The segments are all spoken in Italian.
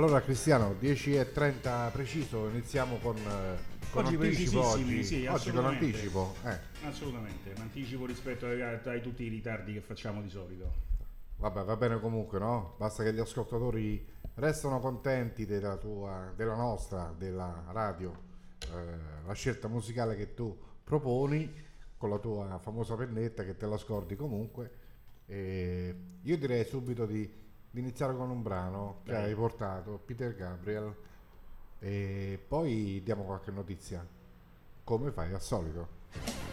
Allora Cristiano, 10.30 preciso, iniziamo con, eh, con Oggi anticipo oggi, sì, oggi con anticipo. eh. Assolutamente, un anticipo rispetto ai, ai tutti i ritardi che facciamo di solito. Vabbè, va bene comunque, no? Basta che gli ascoltatori restano contenti della tua, della nostra, della radio, eh, la scelta musicale che tu proponi con la tua famosa pennetta che te la scordi comunque. E io direi subito di, di iniziare con un brano che hai portato, Peter Gabriel, e poi diamo qualche notizia, come fai al solito.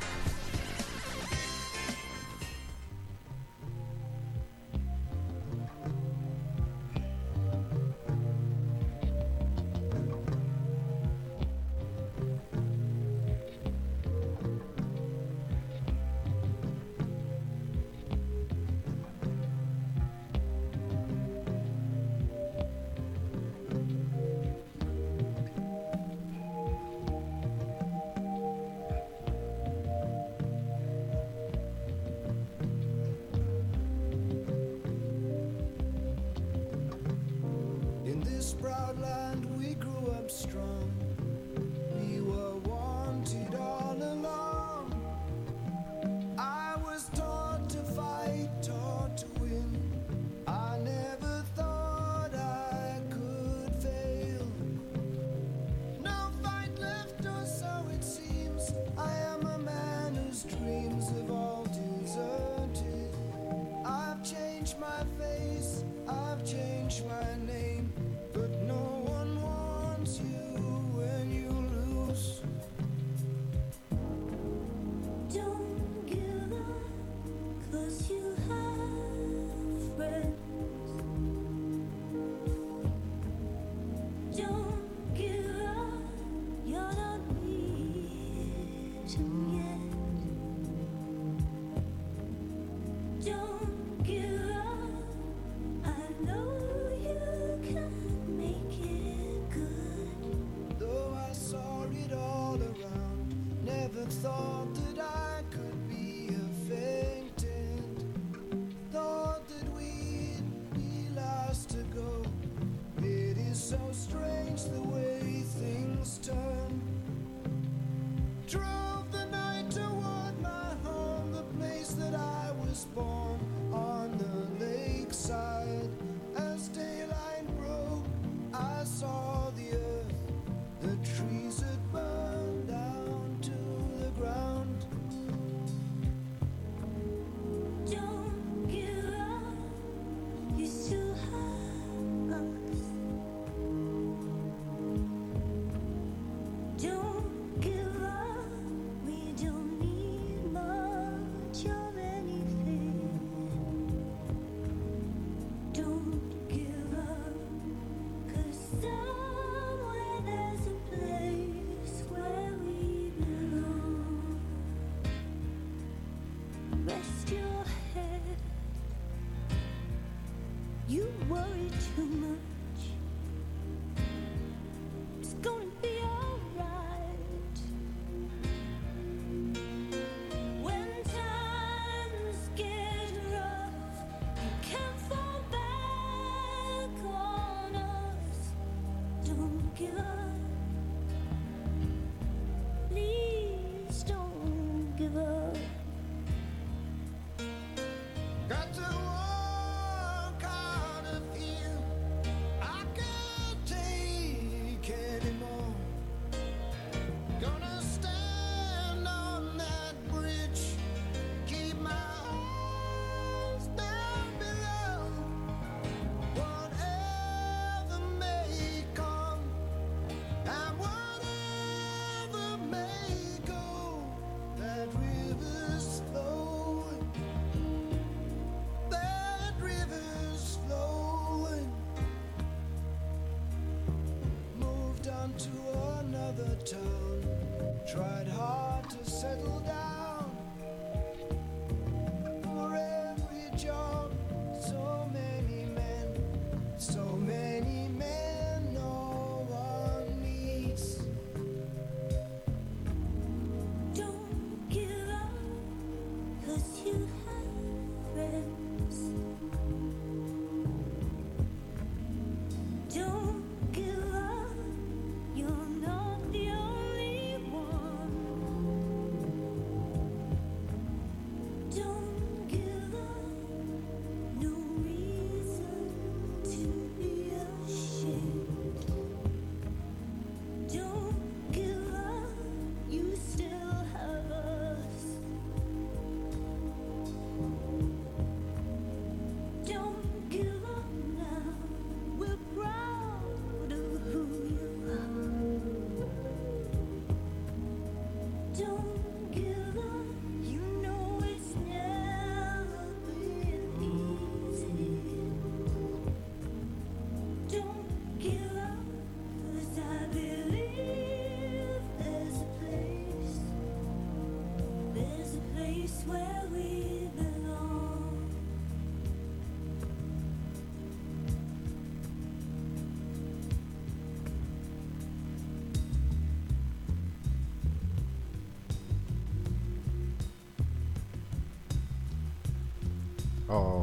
So strange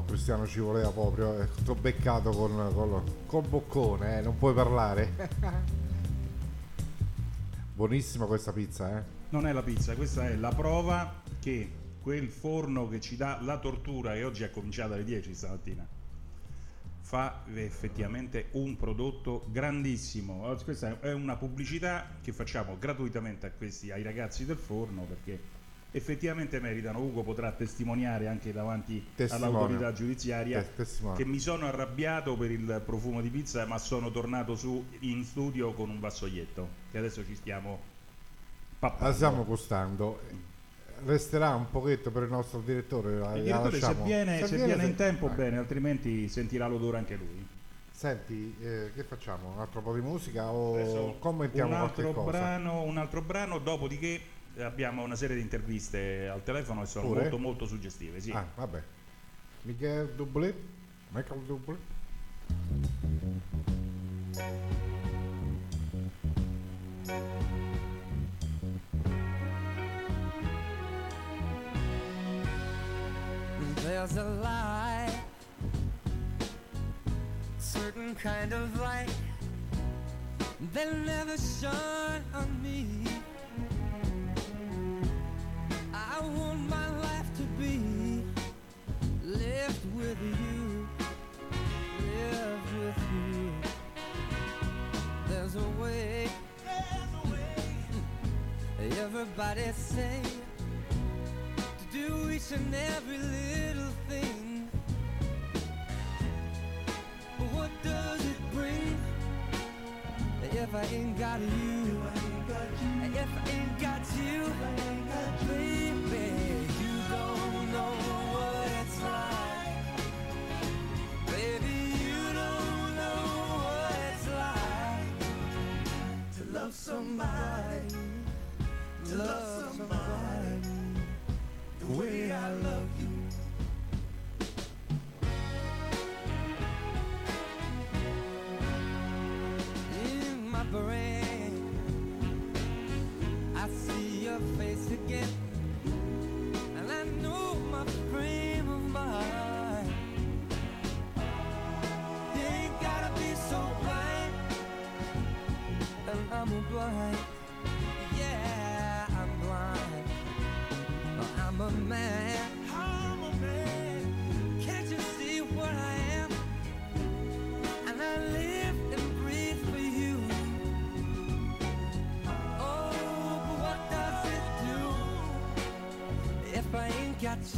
Cristiano ci voleva proprio. Eh, T'ho beccato con, con, col boccone, eh, non puoi parlare. Buonissima questa pizza, eh. Non è la pizza, questa è la prova che quel forno che ci dà la tortura, che oggi è cominciata alle 10 stamattina, fa effettivamente un prodotto grandissimo. Questa è una pubblicità che facciamo gratuitamente questi, ai ragazzi del forno perché effettivamente meritano. Ugo potrà testimoniare anche davanti Testimonio. all'autorità giudiziaria Tes- testimone. che mi sono arrabbiato per il profumo di pizza, ma sono tornato su in studio con un vassoietto che adesso ci stiamo pappando. La stiamo gustando. Resterà un pochetto per il nostro direttore. la- Il direttore se viene, se viene se- in tempo eh. bene, altrimenti sentirà l'odore anche lui. Senti, eh, che facciamo? Un altro po' di musica o Adesso commentiamo un altro, brano, un altro brano, dopodiché abbiamo una serie di interviste al telefono che sono Pure? molto molto suggestive. Sì. Ah, vabbè. Michel Dublé? Michael Dublé? There's a light, certain kind of light that never shone on me. Want my life to be lived with you, lived with you. There's a way, everybody say to do each and every little thing. But what does it bring if I ain't got you? If I ain't got you, baby, you don't know what it's like. Baby, you don't know what it's like to love somebody, to love somebody the way I love you. Your face again,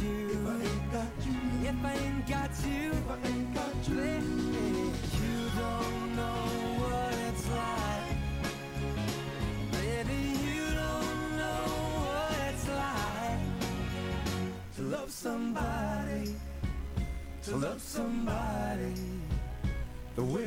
you? If I ain't got you. If I ain't got you. If I ain't got you. Baby, you don't know what it's like. Baby, you don't know what it's like to love somebody, to love somebody the way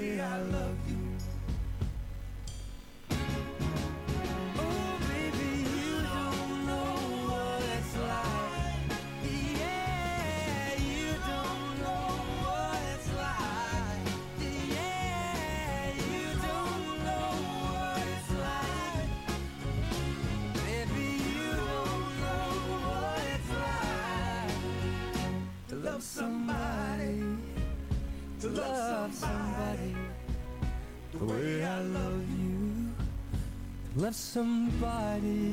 somebody,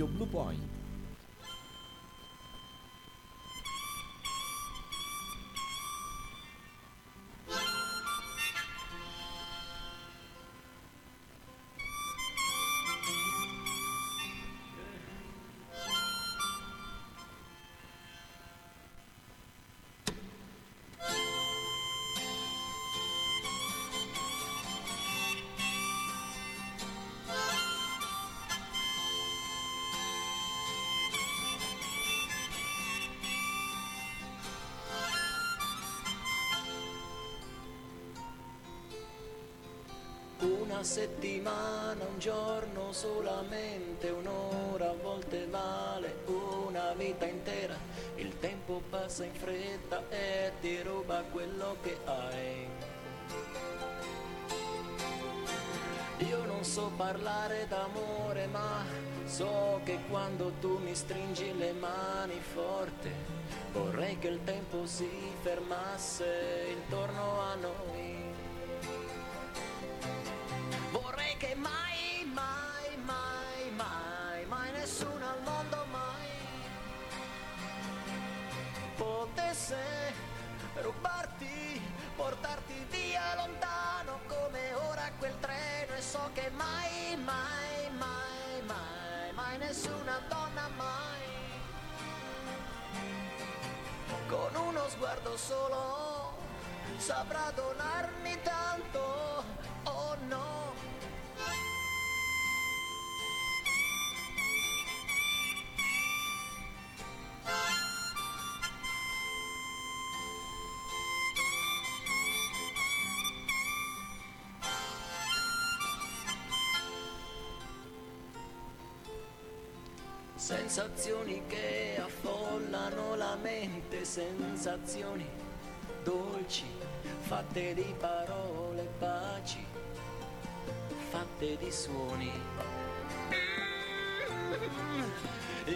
Radio Blue Point. Una settimana, un giorno solamente, un'ora a volte vale una vita intera. Il tempo passa in fretta e ti ruba quello che hai. Io non so parlare d'amore, ma so che quando tu mi stringi le mani forte, vorrei che il tempo si fermasse intorno a noi. Che mai, mai, mai, mai, mai nessuno al mondo mai potesse rubarti, portarti via lontano come ora quel treno e so che mai, mai, mai, mai, mai nessuna donna mai con uno sguardo solo saprà donarmi tanto, oh no. Sensazioni che affollano la mente, sensazioni dolci, fatte di parole baci, fatte di suoni.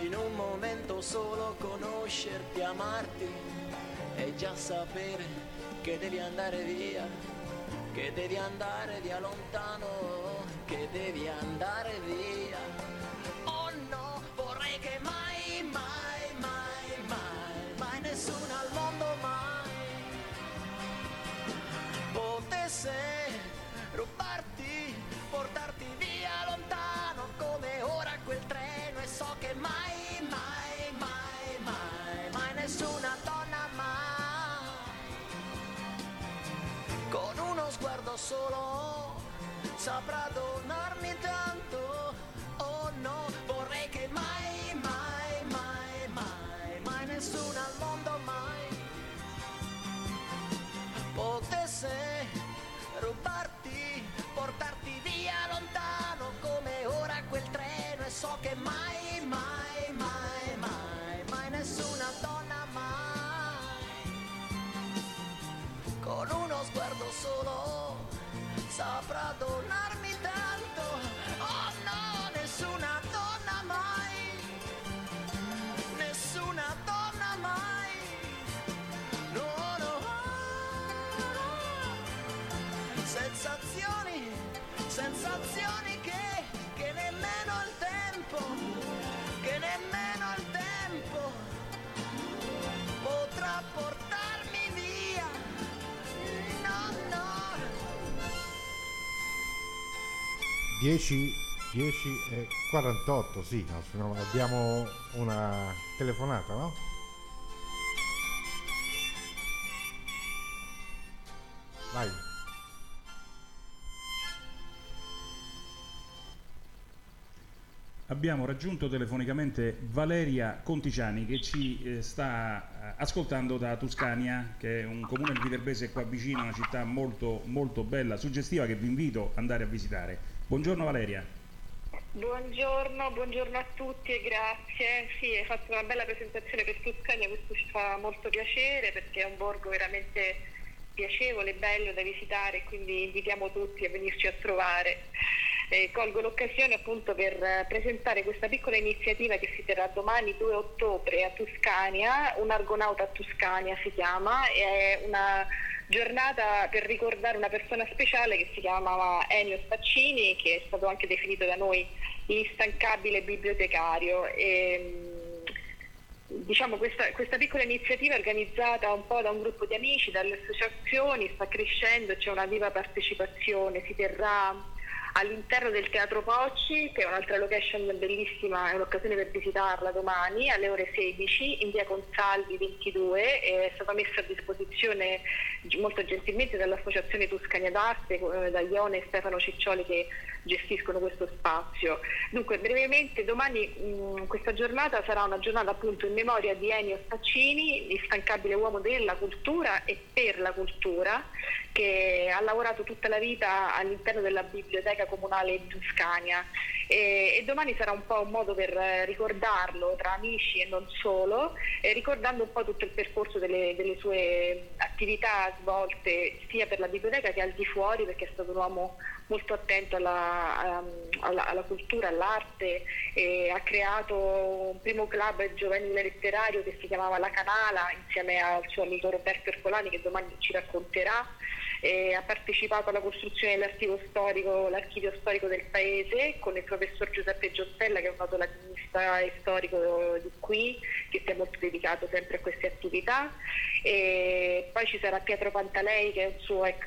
In un momento solo conoscerti, amarti e già sapere che devi andare via, che devi andare via lontano, che devi andare via. Oh no, vorrei che mai, mai, mai, mai, mai nessuno al mondo mai potesse sguardo solo saprà donarmi tanto. Oh no, vorrei che mai, mai, mai, mai, mai nessuno al mondo mai potesse rubarti, portarti via lontano come ora quel treno e so che mai, saprà donarmi tanto. Oh no, nessuna donna mai, nessuna donna mai. No, no, sensazioni, sensazioni che, che nemmeno il tempo, che nemmeno il tempo potrà portarmi 10, 10 e 48, sì, no, abbiamo una telefonata, no? Vai. Abbiamo raggiunto telefonicamente Valeria Conticiani che ci eh, sta eh, ascoltando da Tuscania, che è un comune del Viterbese qua vicino, una città molto, molto bella, suggestiva che vi invito ad andare a visitare. Buongiorno Valeria. Buongiorno, buongiorno a tutti e grazie. Sì, hai fatto una bella presentazione per Tuscania, questo ci fa molto piacere perché è un borgo veramente piacevole, bello da visitare, quindi invitiamo tutti a venirci a trovare. Eh, colgo l'occasione appunto per eh, presentare questa piccola iniziativa che si terrà domani 2 ottobre a Tuscania, un argonauta a Tuscania si chiama, è una giornata per ricordare una persona speciale che si chiamava Ennio Spaccini, che è stato anche definito da noi l'instancabile bibliotecario. E, mh, diciamo questa, questa piccola iniziativa organizzata un po' da un gruppo di amici, dalle associazioni, sta crescendo, c'è una viva partecipazione, si terrà all'interno del Teatro Pocci, che è un'altra location bellissima, è un'occasione per visitarla domani alle ore 16 in via Consalvi 22, è stata messa a disposizione molto gentilmente dall'Associazione Tuscania d'Arte, eh, da Ione e Stefano Ciccioli che gestiscono questo spazio. Dunque brevemente domani mh, questa giornata sarà una giornata appunto in memoria di Ennio Staccini, l'instancabile uomo della cultura e per la cultura, che ha lavorato tutta la vita all'interno della biblioteca comunale in Tuscania e, e domani sarà un po' un modo per eh, ricordarlo tra amici e non solo, eh, ricordando un po' tutto il percorso delle, delle sue attività svolte sia per la biblioteca che al di fuori perché è stato un uomo molto attento alla, ehm, alla- alla cultura, all'arte e ha creato un primo club giovanile letterario che si chiamava La Canala insieme al suo amico Roberto Ercolani che domani ci racconterà. E ha partecipato alla costruzione dell'archivio storico, l'archivio storico del paese con il professor Giuseppe Giottella che è un noto latinista e storico di qui che si è molto dedicato sempre a queste attività. E poi ci sarà Pietro Pantalei che è un suo ex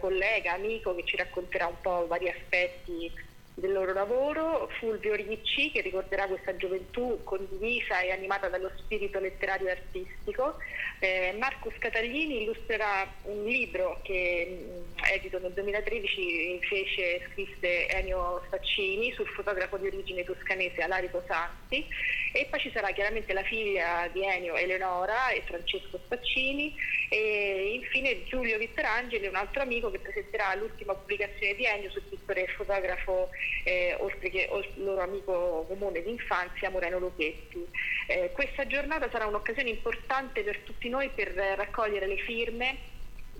collega, amico che ci racconterà un po' vari aspetti del loro lavoro, Fulvio Ricci che ricorderà questa gioventù condivisa e animata dallo spirito letterario e artistico, eh, Marco Scataglini illustrerà un libro che edito nel 2013 fece, scrisse Ennio Staccini sul fotografo di origine toscanese Alarico Santi e poi ci sarà chiaramente la figlia di Ennio Eleonora e Francesco Staccini e infine Giulio Vittorangeli, un altro amico che presenterà l'ultima pubblicazione di Ennio sul pittore e fotografo eh, oltre che ol- loro amico comune d'infanzia Moreno Luchetti. Eh, questa giornata sarà un'occasione importante per tutti noi per raccogliere le firme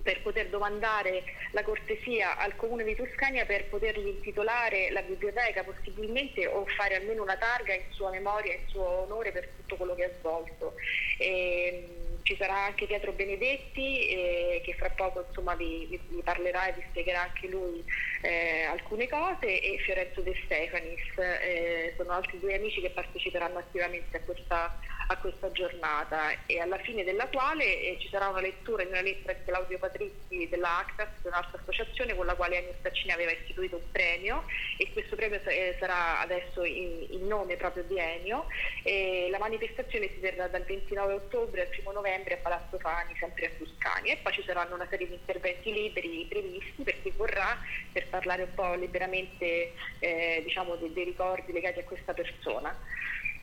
per poter domandare la cortesia al comune di Tuscania per potergli intitolare la biblioteca possibilmente o fare almeno una targa in sua memoria, in suo onore per tutto quello che ha svolto. E, mh, ci sarà anche Pietro Benedetti eh, che fra poco insomma, vi, vi- vi parlerà e vi spiegherà anche lui eh, alcune cose e Fiorenzo De Stefanis, eh, sono altri due amici che parteciperanno attivamente a questa, a questa giornata e alla fine della quale eh, ci sarà una lettura di una lettera di Claudio Patrizzi della Actas, un'altra associazione con la quale Ennio Staccini aveva istituito un premio e questo premio eh, sarà adesso in, in nome proprio di Ennio e la manifestazione si terrà dal 29 ottobre al 1 novembre a Palazzo Fani, sempre a Tuscania e poi ci saranno una serie di interventi liberi previsti per chi vorrà per parlare un po' liberamente eh, diciamo, dei, dei ricordi legati a questa persona.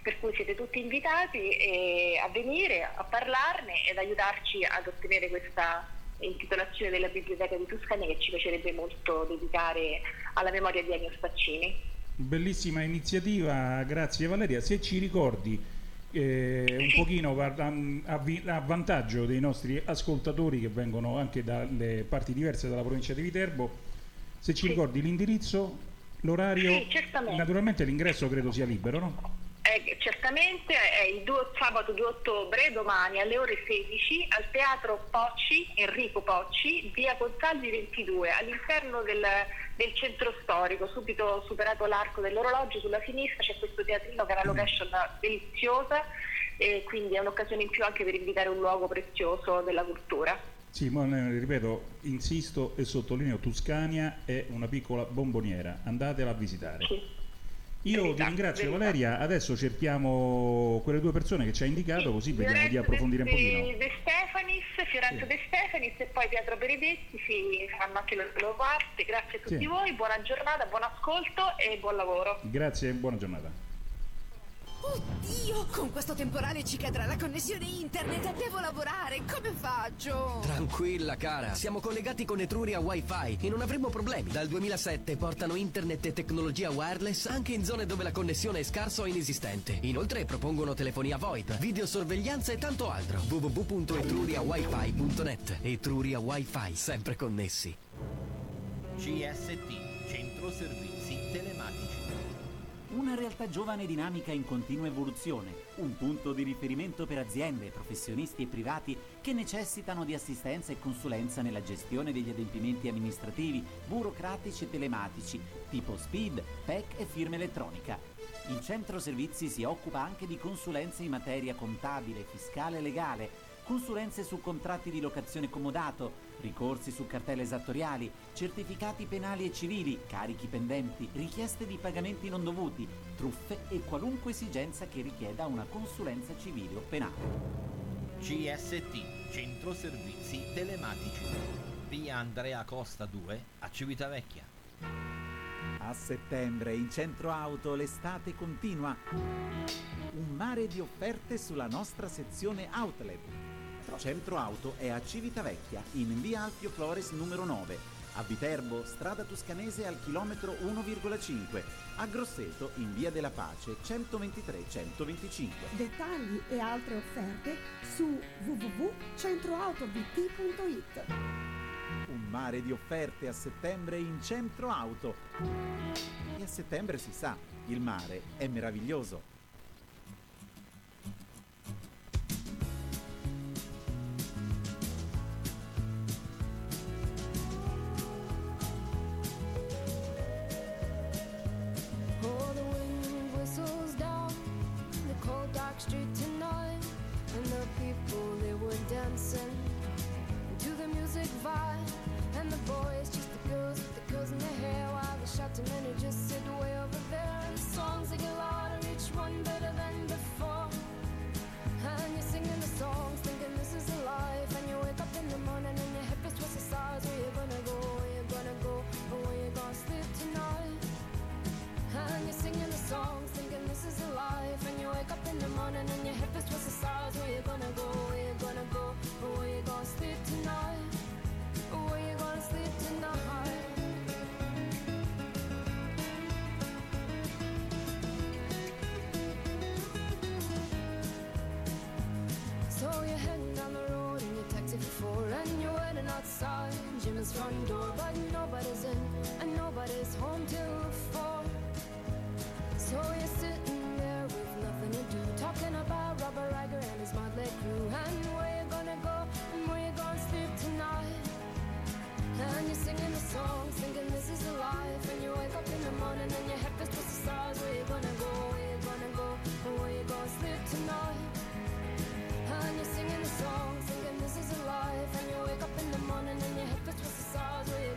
Per cui siete tutti invitati eh, a venire, a parlarne ed aiutarci ad ottenere questa intitolazione della Biblioteca di Tuscania che ci piacerebbe molto dedicare alla memoria di Ennio Staccini. Bellissima iniziativa, grazie Valeria. Se ci ricordi eh, un pochino guarda, a, vi- a vantaggio dei nostri ascoltatori che vengono anche dalle parti diverse della provincia di Viterbo, se ci ricordi l'indirizzo, l'orario, Sì, naturalmente l'ingresso credo sia libero, no? Eh, certamente è il 2 sabato 2 ottobre, domani alle ore 16, al Teatro Pocci, Enrico Pocci, via Consalvi 22, all'interno del, del centro storico, subito superato l'arco dell'orologio, sulla sinistra c'è questo teatrino che è una location deliziosa e quindi è un'occasione in più anche per invitare un luogo prezioso della cultura. Sì, ma eh, ripeto, insisto e sottolineo, Tuscania è una piccola bomboniera, andatela a visitare. Io Verità, ringrazio verità. Valeria, adesso cerchiamo quelle due persone che ci hai indicato così vediamo di Fiorenzo approfondire un De, pochino. De Stefanis, Fiorenzo De Stefanis e poi Pietro Benedetti si faranno anche le loro parte. Grazie a tutti Sì. voi, buona giornata, buon ascolto e buon lavoro. Grazie e buona giornata. Oddio, con questo temporale ci cadrà la connessione internet. Devo lavorare. Come faccio? Tranquilla cara, siamo collegati con Etruria Wi-Fi e non avremo problemi. Dal 2007 portano internet e tecnologia wireless anche in zone dove la connessione è scarsa o inesistente. Inoltre propongono telefonia VoIP, videosorveglianza e tanto altro. www.etruriawifi.net Etruria Wi-Fi, sempre connessi. CST, Centro Servizi. Una realtà giovane e dinamica in continua evoluzione, un punto di riferimento per aziende, professionisti e privati che necessitano di assistenza e consulenza nella gestione degli adempimenti amministrativi, burocratici e telematici, tipo SPID, PEC e firma elettronica. Il centro servizi si occupa anche di consulenze in materia contabile, fiscale e legale, consulenze su contratti di locazione comodato, ricorsi su cartelle esattoriali, certificati penali e civili, carichi pendenti, richieste di pagamenti non dovuti, truffe e qualunque esigenza che richieda una consulenza civile o penale. CST, Centro Servizi Telematici. Via Andrea Costa 2 a Civitavecchia. A settembre in centro auto l'estate continua. Un mare di offerte sulla nostra sezione outlet. Centro auto è a Civitavecchia in via Alfio Flores numero 9. A Viterbo, strada toscanese al chilometro 1,5. A Grosseto in via della Pace 123-125. Dettagli e altre offerte su www.centroautovt.it. Un mare di offerte a settembre in centro auto. E a settembre si sa, il mare è meraviglioso. Whistles down the cold dark street tonight, and the people they were dancing to the music vibe, and the boys just the girls with the girls in their hair, while the shouting men just sit way over there, and the songs they get louder, each one better than before. And you're singing the songs, thinking this is a life, and you wake up in the morning and your head twice the size. Where you gonna go? Where you gonna go? Where you gonna sleep tonight? And you're singing the songs, is a life. And you wake up in the morning and your head feels twice the size. Where you gonna go, where you gonna go? Where you gonna sleep tonight? Where you gonna sleep tonight? So you're heading down the road in your taxi for four And you're waiting outside. Jim's front door But nobody's in and nobody's home till four. So you're sitting to do Talking about Robert Riger and his motley crew. And where you gonna go? And where you gonna sleep tonight? And you're singing the songs thinking this is a life. And you wake up in the morning and your head feels twisted stars. Where you gonna go, where you gonna go? And where you gonna sleep tonight? And you're singing the song, thinking this is a life. And you wake up in the morning and your head feels twisted stars. Where you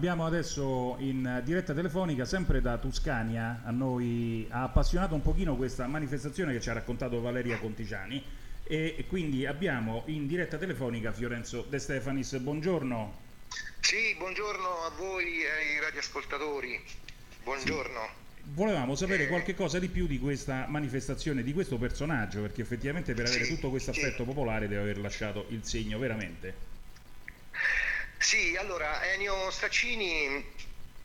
Abbiamo adesso in diretta telefonica, sempre da Tuscania, a noi ha appassionato un pochino questa manifestazione che ci ha raccontato Valeria Contigiani e quindi abbiamo in diretta telefonica Fiorenzo De Stefanis, buongiorno. Sì, buongiorno a voi e ai radioascoltatori. Buongiorno. Volevamo sapere qualche cosa di più di questa manifestazione, di questo personaggio, perché effettivamente per avere tutto questo affetto popolare deve aver lasciato il segno veramente. Sì, allora Ennio Staccini,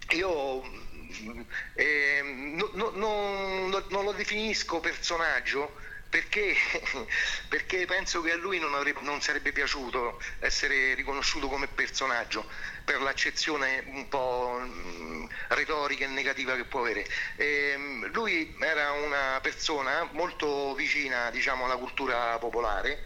io eh, no- no- no- no- non lo definisco personaggio perché, perché penso che a lui non, avrebbe- non sarebbe piaciuto essere riconosciuto come personaggio per l'accezione un po' mm, retorica e negativa che può avere. Ehm, lui era una persona molto vicina diciamo, alla cultura popolare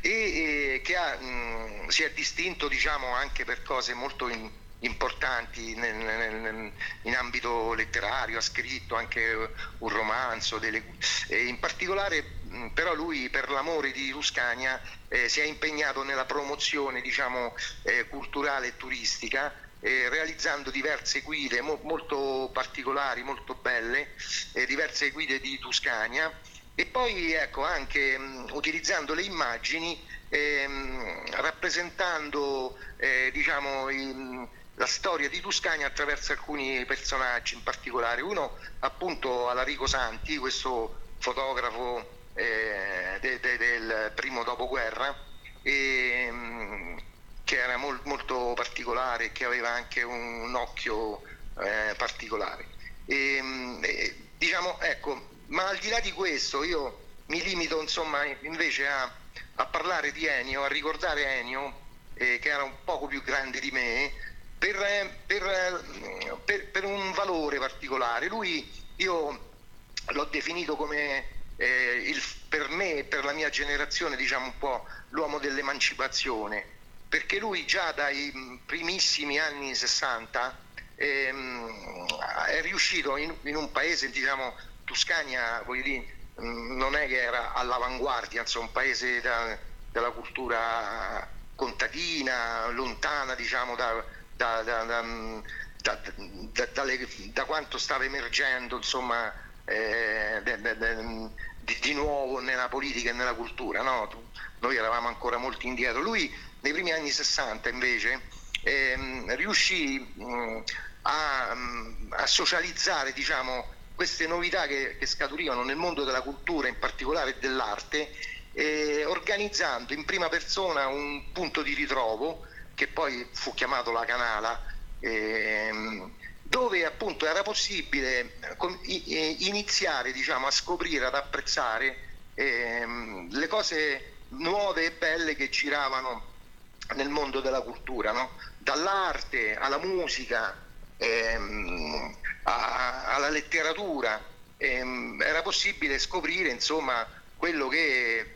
e, e che ha, mh, si è distinto diciamo, anche per cose molto in- importanti nel- nel- nel- in ambito letterario, ha scritto anche un romanzo, delle- in particolare mh, però lui per l'amore di Tuscania eh, si è impegnato nella promozione diciamo, eh, culturale e turistica eh, realizzando diverse guide mo- molto particolari, molto belle, eh, diverse guide di Tuscania e poi ecco anche mh, utilizzando le immagini ehm, rappresentando eh, diciamo i- la storia di Tuscania attraverso alcuni personaggi in particolare. Uno appunto Alarico Santi questo fotografo eh, de- de- del primo dopoguerra e, mh, che era mol- molto particolare che aveva anche un occhio eh, particolare. E, mh, diciamo ecco ma al di là di questo io mi limito insomma invece a, a parlare di Ennio a ricordare Ennio eh, che era un poco più grande di me per, eh, per, eh, per- per un valore particolare. Lui io l'ho definito come eh, il- per me e per la mia generazione diciamo un po' l'uomo dell'emancipazione. Perché lui già dai mh, primissimi anni 60 ehm, è riuscito in, in un paese diciamo Tuscania voglio dire mh, non è che era all'avanguardia insomma un paese da- della cultura contadina lontana diciamo da, da- da- dalle- da quanto stava emergendo insomma eh, de- de- de- di, di nuovo nella politica e nella cultura no? Noi eravamo ancora molto indietro lui nei primi anni 60 invece ehm, riuscì mh, a, mh, a socializzare diciamo, queste novità che, che scaturivano nel mondo della cultura in particolare dell'arte eh, organizzando in prima persona un punto di ritrovo che poi fu chiamato la Canala ehm, dove appunto era possibile iniziare diciamo, a scoprire, ad apprezzare ehm, le cose nuove e belle che giravano nel mondo della cultura, no? dall'arte alla musica, ehm, a- alla letteratura, ehm, era possibile scoprire insomma quello che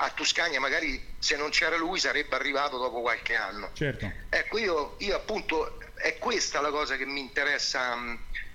a Tuscania magari se non c'era lui sarebbe arrivato dopo qualche anno. Certo. Ecco, io, io appunto è questa la cosa che mi interessa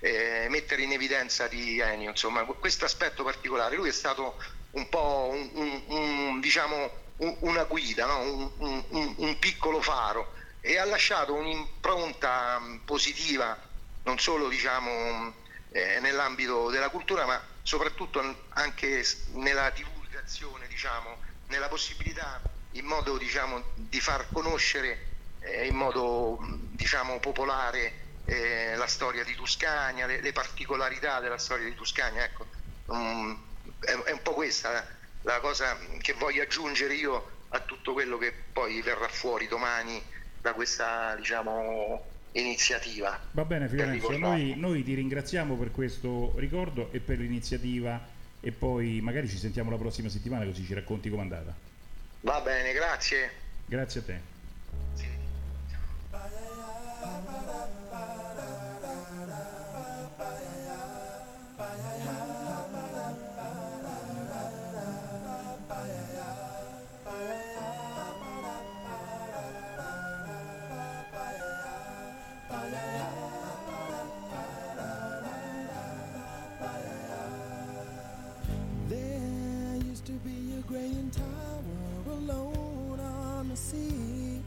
eh, mettere in evidenza di Ennio, insomma, questo aspetto particolare. Lui è stato un po' un, un- un, diciamo, un- una guida, no? un piccolo faro e ha lasciato un'impronta mh, positiva non solo diciamo, mh, eh, nell'ambito della cultura ma soprattutto anche nella divulgazione, diciamo, nella possibilità in modo diciamo, di far conoscere eh, in modo mh, diciamo, popolare eh, la storia di Tuscania, le, le particolarità della storia di Tuscania. Ecco. Mm, è, è un po' questa la cosa che voglio aggiungere io a tutto quello che poi verrà fuori domani da questa diciamo, iniziativa. Va bene Fiorenzo, noi, noi ti ringraziamo per questo ricordo e per l'iniziativa e poi magari ci sentiamo la prossima settimana così ci racconti com'è andata. Va bene, grazie. Grazie a te. There sea.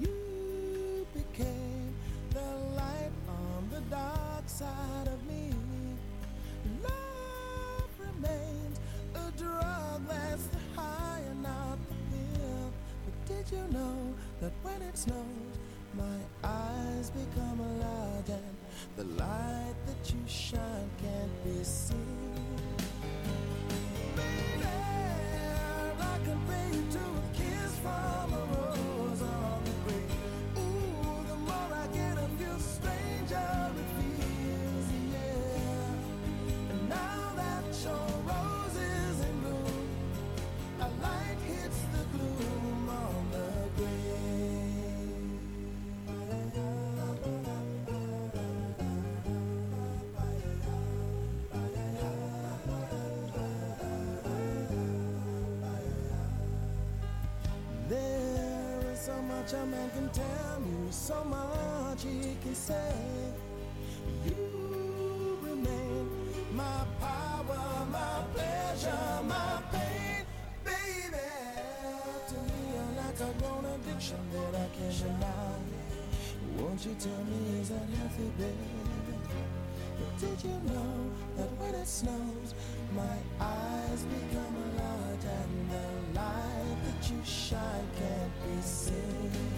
You became the light on the dark side of me. Love remains a drug that's the high and not the pill. But did you know that when it snows, much a man can tell me, so much he can say. You remain my power, my pleasure, my pain, baby. To me, you're like a grown addiction that I can't deny. Won't you tell me is that healthy, baby? But did you know that when it snows, my eyes become large and the light that you shine can't be seen?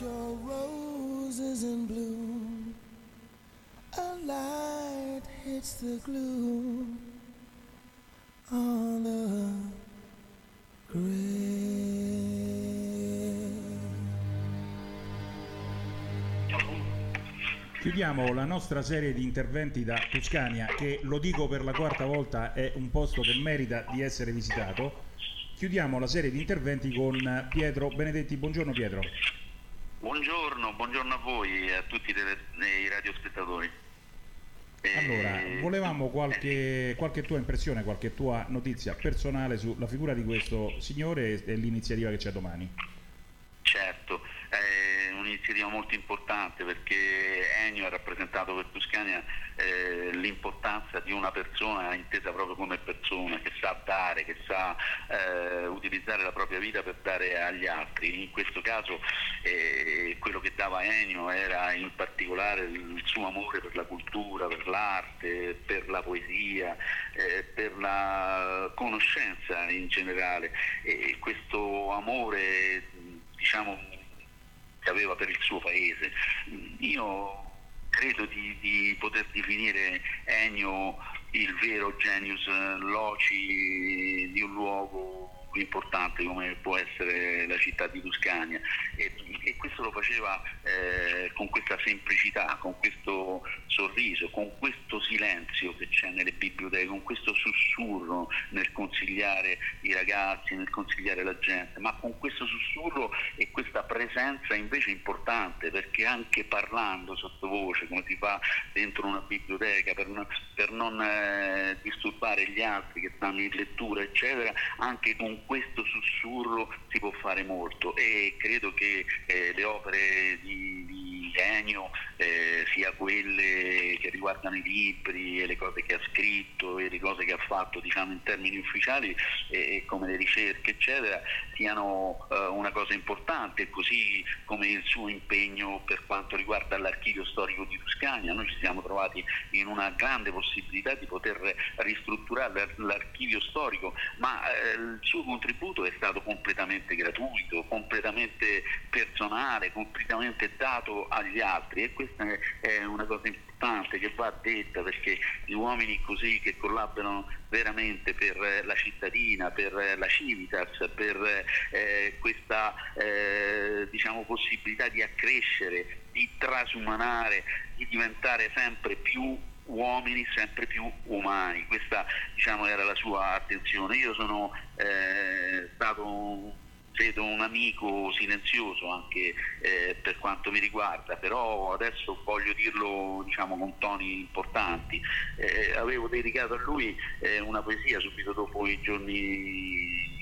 Your rose in bloom, a light hits the gloom on the. Chiudiamo la nostra serie di interventi da Tuscania, che lo dico per la quarta volta è un posto che merita di essere visitato. Chiudiamo la serie di interventi con Pietro Benedetti. Buongiorno Pietro. Buongiorno, buongiorno a voi e a tutti i tele- i radiospettatori. Allora, volevamo qualche, qualche tua impressione, qualche tua notizia personale sulla figura di questo signore e- e l'iniziativa che c'è domani. Certo, è un'iniziativa molto importante perché Ennio ha rappresentato per Tuscania eh, l'importanza di una persona intesa proprio come persona, che sa dare, che sa eh, utilizzare la propria vita per dare agli altri. In questo caso eh, quello che dava Ennio era in particolare il suo amore per la cultura, per l'arte, per la poesia, eh, per la conoscenza in generale e questo amore diciamo che aveva per il suo paese. Io credo di, di poter definire Ennio il vero genius loci di un luogo importante come può essere la città di Tuscania. E, e questo lo faceva eh, con questa semplicità, con questo sorriso, con questo silenzio che c'è nelle biblioteche, con questo sussurro nel consigliare i ragazzi, nel consigliare la gente, ma con questo sussurro e questa presenza invece importante perché anche parlando sottovoce come si fa dentro una biblioteca per non, per non eh, disturbare gli altri che stanno in lettura eccetera, anche con questo sussurro si può fare molto e credo che eh, le opere di, di Ennio, eh, sia quelle che riguardano i libri e le cose che ha scritto e le cose che ha fatto diciamo, in termini ufficiali e, e come le ricerche eccetera siano eh, una cosa importante, così come il suo impegno per quanto riguarda l'archivio storico di Tuscania. Noi ci siamo trovati in una grande possibilità di poter ristrutturare l'ar- l'archivio storico, ma eh, il suo contributo è stato completamente gratuito, completamente personale, completamente dato agli altri e questa è- una cosa importante che va detta perché gli uomini così che collaborano veramente per eh, la cittadina, per eh, la Civitas, per eh, questa eh, diciamo, possibilità di accrescere, di trasumanare, di diventare sempre più uomini sempre più umani, questa diciamo, era la sua attenzione. Io sono eh, stato credo un amico silenzioso anche eh, per quanto mi riguarda, però adesso voglio dirlo diciamo, con toni importanti. Eh, avevo dedicato a lui eh, una poesia subito dopo i giorni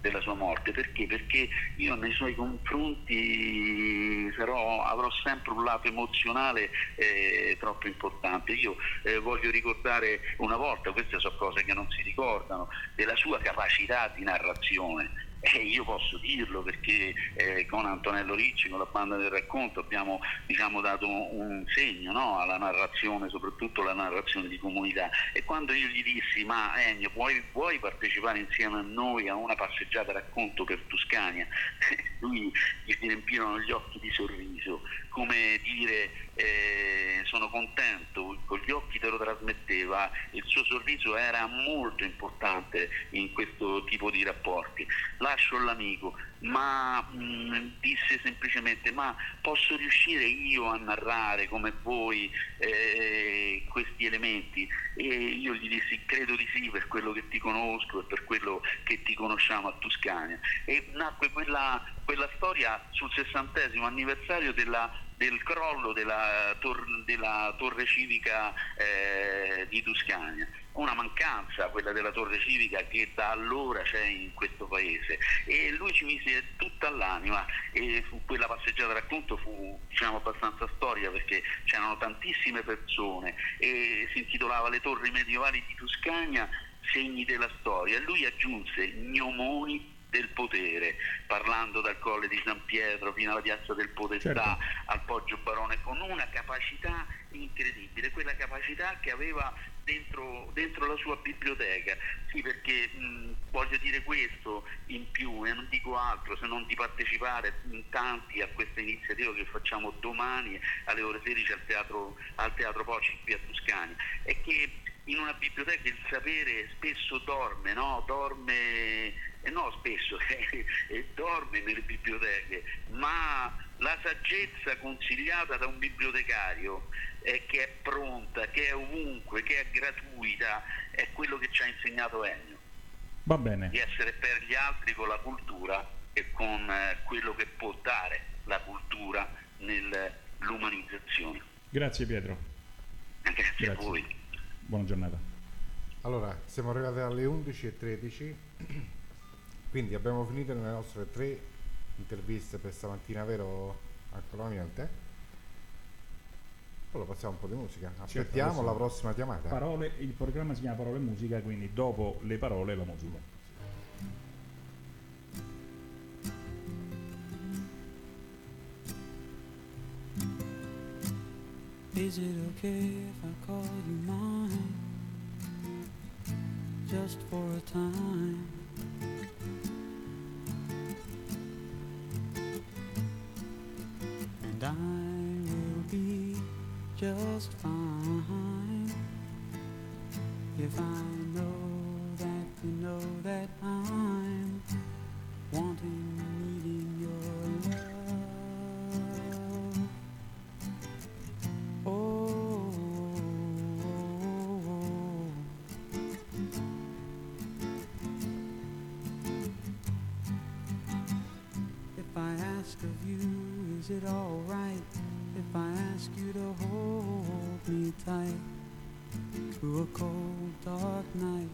della sua morte, perché? Perché io nei suoi confronti sarò- avrò sempre un lato emozionale eh, troppo importante. Io eh, voglio ricordare una volta, queste sono cose che non si ricordano, della sua capacità di narrazione. E io posso dirlo perché eh, con Antonello Ricci, con la banda del racconto, abbiamo diciamo, dato un segno no, alla narrazione, soprattutto la narrazione di comunità. E quando io gli dissi, ma Ennio, vuoi, vuoi partecipare insieme a noi a una passeggiata racconto per Tuscania? Lui gli riempirono gli occhi di sorriso, come dire eh, sono contento, con gli occhi te lo trasmetteva, il suo sorriso era molto importante in questo tipo di rapporti. Lascio l'amico, ma mh, disse semplicemente ma posso riuscire io a narrare come voi eh, questi elementi? E io gli dissi credo di sì per quello che ti conosco e per quello che ti conosciamo a Tuscania. E nacque quella, quella storia sul sessantesimo anniversario della del crollo della, tor- della torre civica eh, di Tuscania. Una mancanza, quella della torre civica, che da allora c'è in questo paese. E lui ci mise tutta l'anima e quella passeggiata racconto fu diciamo, abbastanza storia perché c'erano tantissime persone e si intitolava Le torri medievali di Tuscania, segni della storia. Lui aggiunse gnomoni del potere, parlando dal colle di San Pietro fino alla piazza del Podestà, Certo. al Poggio Barone, con una capacità incredibile, quella capacità che aveva dentro, dentro la sua biblioteca. Sì, perché mh, voglio dire questo in più e non dico altro se non di partecipare in tanti a questa iniziativa che facciamo domani alle ore 16 al Teatro, al teatro Poci qui a Tuscania. È che in una biblioteca il sapere spesso dorme, no? Dorme e no spesso, eh, dorme nelle biblioteche, ma la saggezza consigliata da un bibliotecario eh, che è pronta, che è ovunque, che è gratuita, è quello che ci ha insegnato Ennio, Va bene. di essere per gli altri con la cultura e con eh, quello che può dare la cultura nell'umanizzazione. Grazie Pietro. Grazie, a voi. Buona giornata. Allora, siamo arrivati alle 11.13, quindi abbiamo finito le nostre tre interviste per stamattina, vero ancora niente? Allora passiamo un po' di musica. Certo, Aspettiamo adesso- la prossima chiamata. Parole, il programma si chiama Parole e Musica, quindi dopo le parole la musica. Is it okay if I call you mine? Just for a time. And I will be just fine if I know that you know that I'm wanting, ask of you, is it alright if I ask you to hold me tight through a cold, dark night?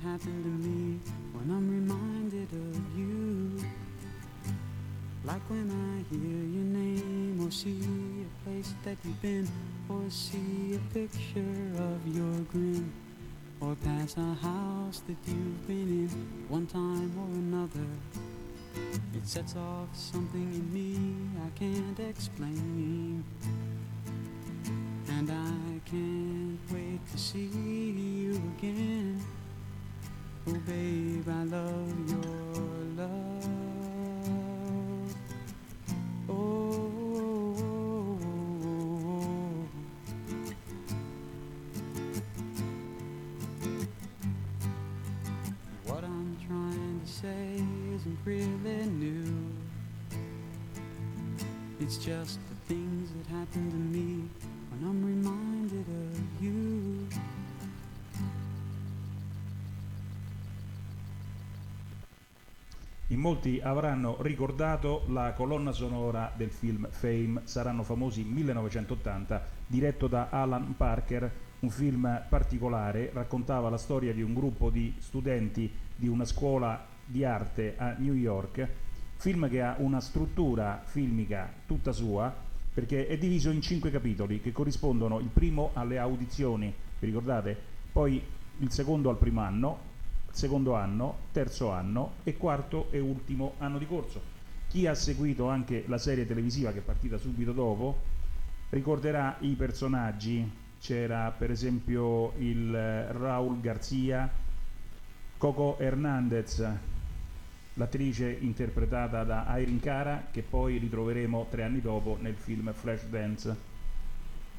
Things that happen to me when I'm reminded of you. Like when I hear your name or see a place that you've been or see a picture of your grin or pass a house that you've been in one time or another. It sets off something in me I can't explain. And I can't wait to see you again. Oh, babe, I love your love. Oh, what I'm trying to say isn't really new. It's just the things that happen to me molti avranno ricordato la colonna sonora del film Fame, saranno famosi 1980, diretto da Alan Parker, un film particolare, raccontava la storia di un gruppo di studenti di una scuola di arte a New York, film che ha una struttura filmica tutta sua, perché è diviso in cinque capitoli che corrispondono il primo alle audizioni, vi ricordate? Poi il secondo al primo anno, secondo anno, terzo anno e quarto e ultimo anno di corso. Chi ha seguito anche la serie televisiva che è partita subito dopo ricorderà i personaggi. C'era per esempio il eh, Raul Garzia, Coco Hernandez, l'attrice interpretata da Irene Cara, che poi ritroveremo tre anni dopo nel film Flashdance.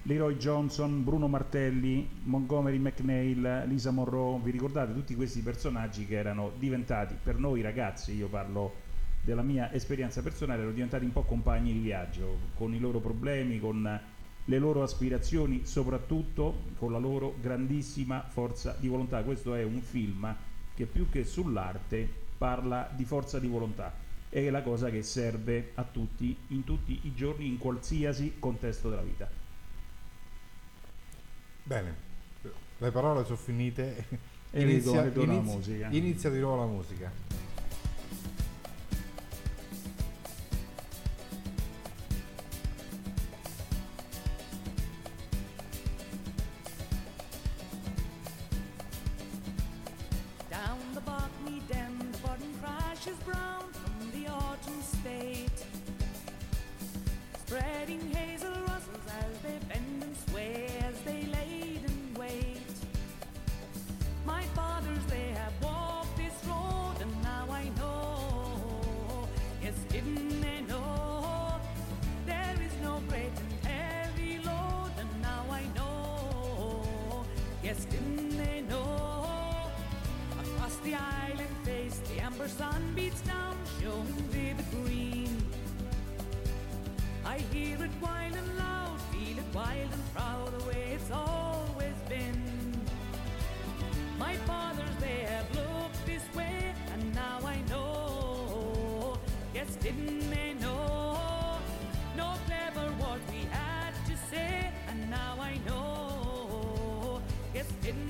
Leroy Johnson, Bruno Martelli, Montgomery McNeil, Lisa Monroe, vi ricordate tutti questi personaggi che erano diventati per noi ragazzi, io parlo della mia esperienza personale, erano diventati un po' compagni di viaggio, con i loro problemi, con le loro aspirazioni, soprattutto con la loro grandissima forza di volontà. Questo è un film che più che sull'arte parla di forza di volontà. È la cosa che serve a tutti, in tutti i giorni, in qualsiasi contesto della vita. Bene, le parole sono finite. E la musica. Inizia di nuovo la musica. Didn't they know? There is no great and heavy load, and now I know. Yes, didn't they know? Across the island face, the amber sun beats down, showing vivid green. I hear it wild and loud, feel it wild and proud, the way it's always been. My fathers, they have looked this way, and now I know. Yes, didn't they know? No clever words we had to say, and now I know. Yes, didn't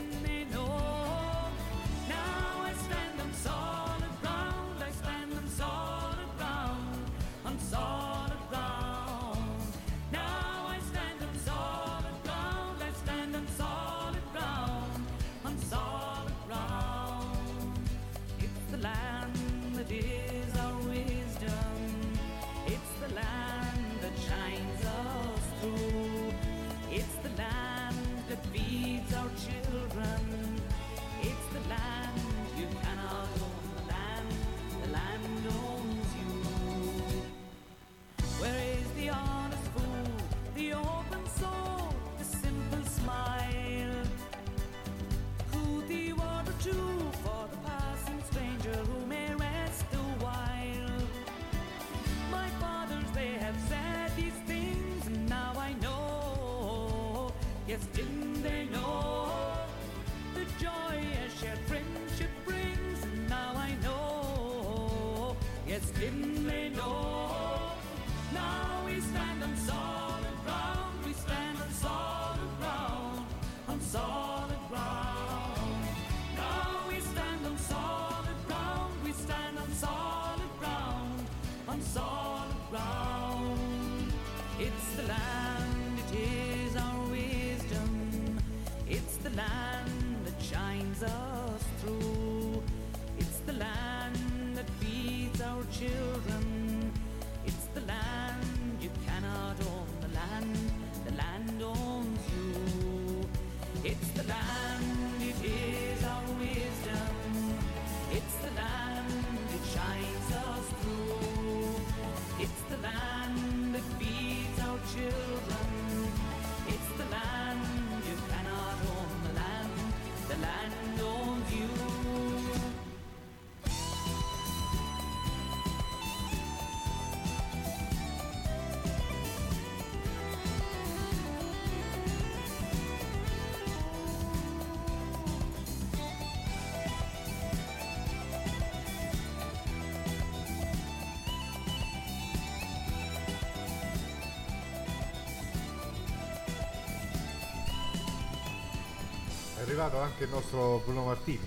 Arrivato anche il nostro Bruno Martini.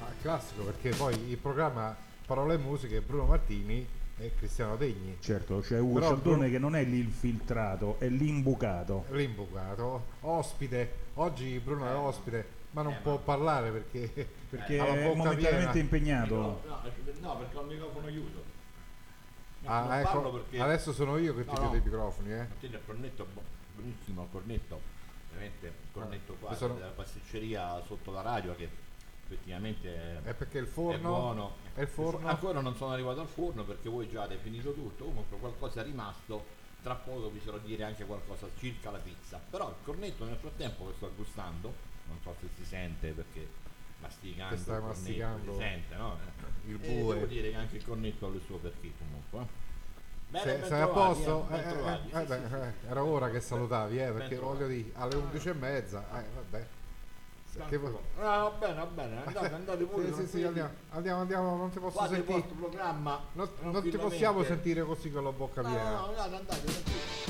Ah, classico perché poi il programma Parole e Musiche Bruno Martini e Cristiano Degni. Certo, c'è Ugo Però Cialdone Bruno- che non è l'infiltrato, è l'imbucato. L'imbucato, ospite. Oggi Bruno è ospite, ma non può parlare perché, Perché ha la è momentaneamente piena. impegnato. No, no, perché ho il microfono chiuso. No, Ah, non ecco, parlo perché- adesso sono io che ti No, chiudo no. i microfoni, eh. Tieni il cornetto, buonissimo il cornetto, veramente il cornetto qua sono- della pasticceria sotto la radio che effettivamente è, È perché il forno- è buono. è il forno- Ancora non sono arrivato al forno perché voi già avete finito tutto, comunque qualcosa è rimasto, tra poco vi sarò dire anche qualcosa circa la pizza. Però il cornetto nel frattempo che sto gustando, non so se si sente perché masticando cornetto masticando si sente, no? il E bue. devo dire che anche il cornetto ha il suo perché comunque. Eh. Bene, Se- ben sei a posto? eh, Eh, eh, eh, sì, sì, sì. eh, era ora che salutavi, eh, perché voglio dire, alle 11 e mezza, eh, vabbè. Che va. Ah, va bene, va bene, andate, andate pure. Sì, sì, sì, andiamo, andiamo, andiamo, non ti posso sentire. Non, non ti possiamo sentire così con la bocca No, piena. no, andate, andate,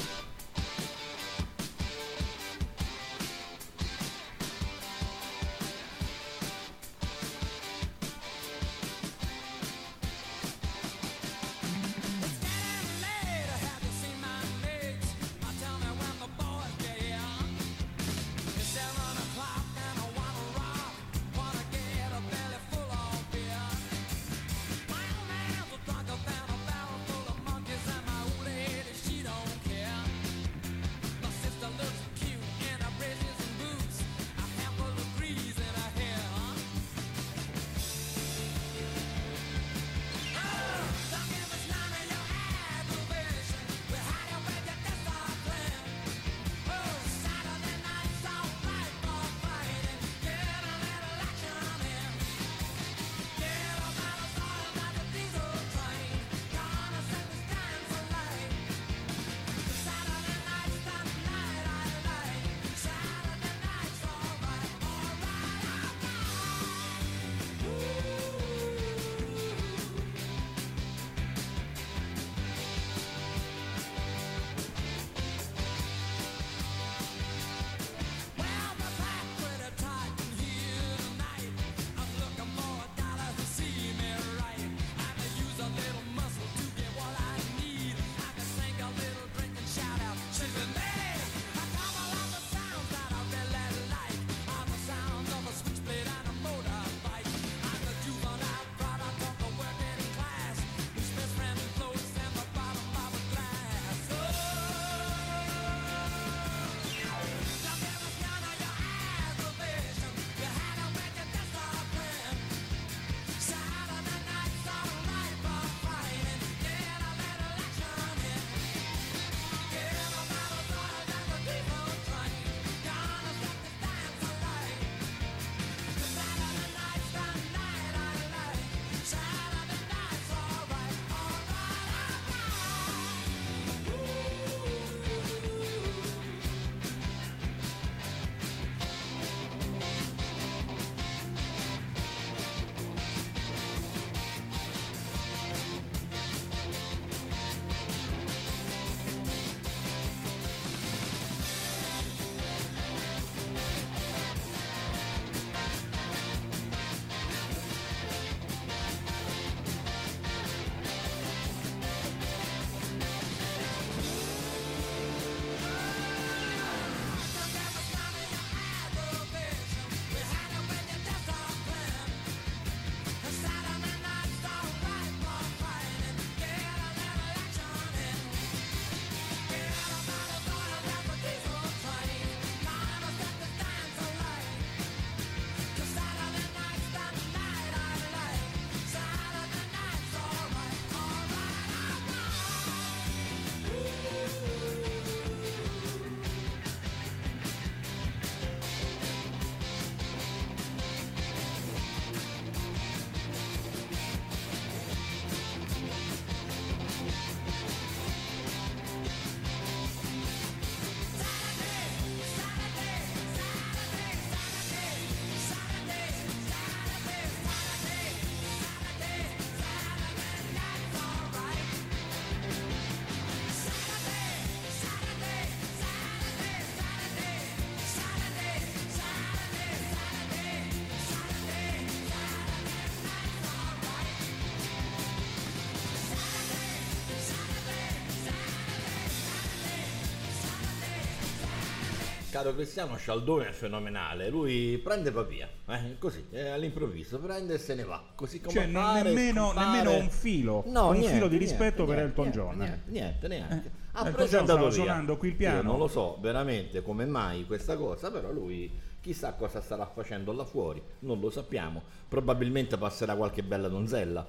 caro Cristiano Scialdone è fenomenale, lui prende va via, eh, così, eh, all'improvviso, prende e se ne va, così come Cioè, appare, nemmeno, scompare. nemmeno un filo, No, un niente, filo di niente, rispetto per niente, Elton niente, John. Niente, niente, neanche. Ha Elton preso e è John stava suonando qui il Io piano. non lo so veramente come mai questa cosa, però lui chissà cosa starà facendo là fuori, non lo sappiamo. Probabilmente passerà qualche bella donzella.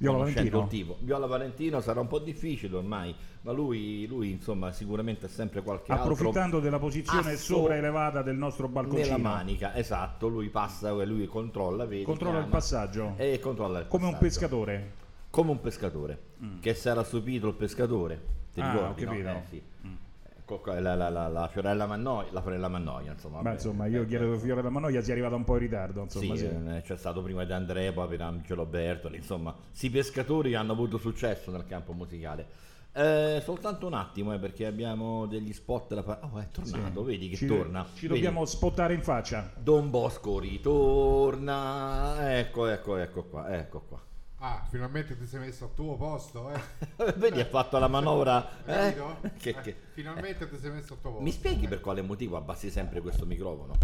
Viola Valentino? Viola Valentino sarà un po' difficile ormai, ma lui, lui insomma sicuramente è sempre qualche altro Approfittando della posizione sopraelevata del nostro balconcino. nella manica, esatto, lui passa, lui controlla, vedi, Controlla il passaggio. e controlla il Come un pescatore. Come un pescatore, che si era stupito il pescatore, ti Ah, ricordi? ho no? capito. Eh, sì. Qua, la, la, la, la Fiorella Mannoia, la Fiorella Mannoia, insomma. Ma insomma, io chiedo Fiore da Manoia si è arrivata un po' in ritardo. Insomma, Sì, sì. eh, c'è stato prima di Andrea, poi per Angelo Bertoli, insomma, sì pescatori hanno avuto successo nel campo musicale. Eh, soltanto un attimo, eh, perché abbiamo degli spot. Da fa- oh, è tornato, Sì. vedi che Ci- torna. Ci Vedi? dobbiamo spottare in faccia. Don Bosco ritorna. Ecco, ecco, ecco qua, ecco qua. Ah, finalmente ti sei messo al tuo posto, eh? Vedi, ha fatto la manovra. Eh? capito? Che- Eh, che- Finalmente ti sei messo al tuo posto. Mi spieghi per quale motivo abbassi sempre questo microfono?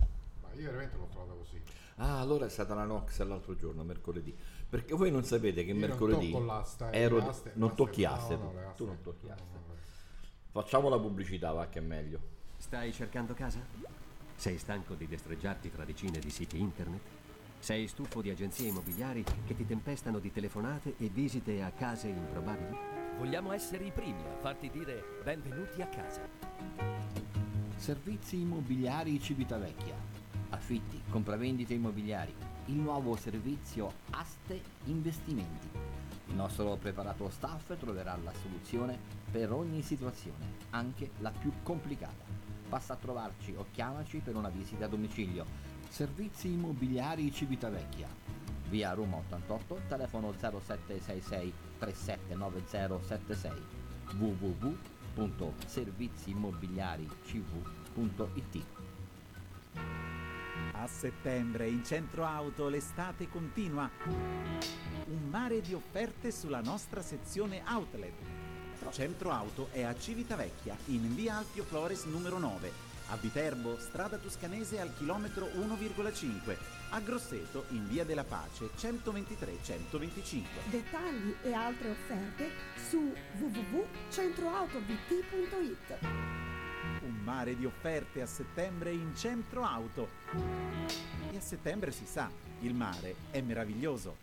Ma io veramente l'ho trovato così. Ah, allora è stata la Nox l'altro giorno, mercoledì. Perché voi non sapete che Io non mercoledì tocco l'asta, eh, ero le aste- non l'aste- tocchi no, aste, no, tu. le aste- tu non tocchi no, aste. no. Facciamo la pubblicità, va che è meglio. Stai cercando casa? Sei stanco di destreggiarti tra decine di siti internet? Sei stufo di agenzie immobiliari che ti tempestano di telefonate e visite a case improbabili? Vogliamo essere i primi a farti dire benvenuti a casa. Servizi immobiliari Civitavecchia. Affitti, compravendite immobiliari. Il nuovo servizio Aste Investimenti. Il nostro preparato staff troverà la soluzione per ogni situazione, anche la più complicata. Basta trovarci o chiamaci per una visita a domicilio. Servizi immobiliari Civitavecchia. Via Roma 88, telefono 0766 379076 www.serviziimmobiliaricv.it A settembre in centro auto l'estate continua. Un mare di offerte sulla nostra sezione outlet. Centro auto è a Civitavecchia in via Alpio Flores numero 9. A Viterbo, strada toscanese al chilometro 1,5. A Grosseto in via della Pace 123-125. Dettagli e altre offerte su www.centroautovt.it. Un mare di offerte a settembre in centro auto. E a settembre si sa, il mare è meraviglioso.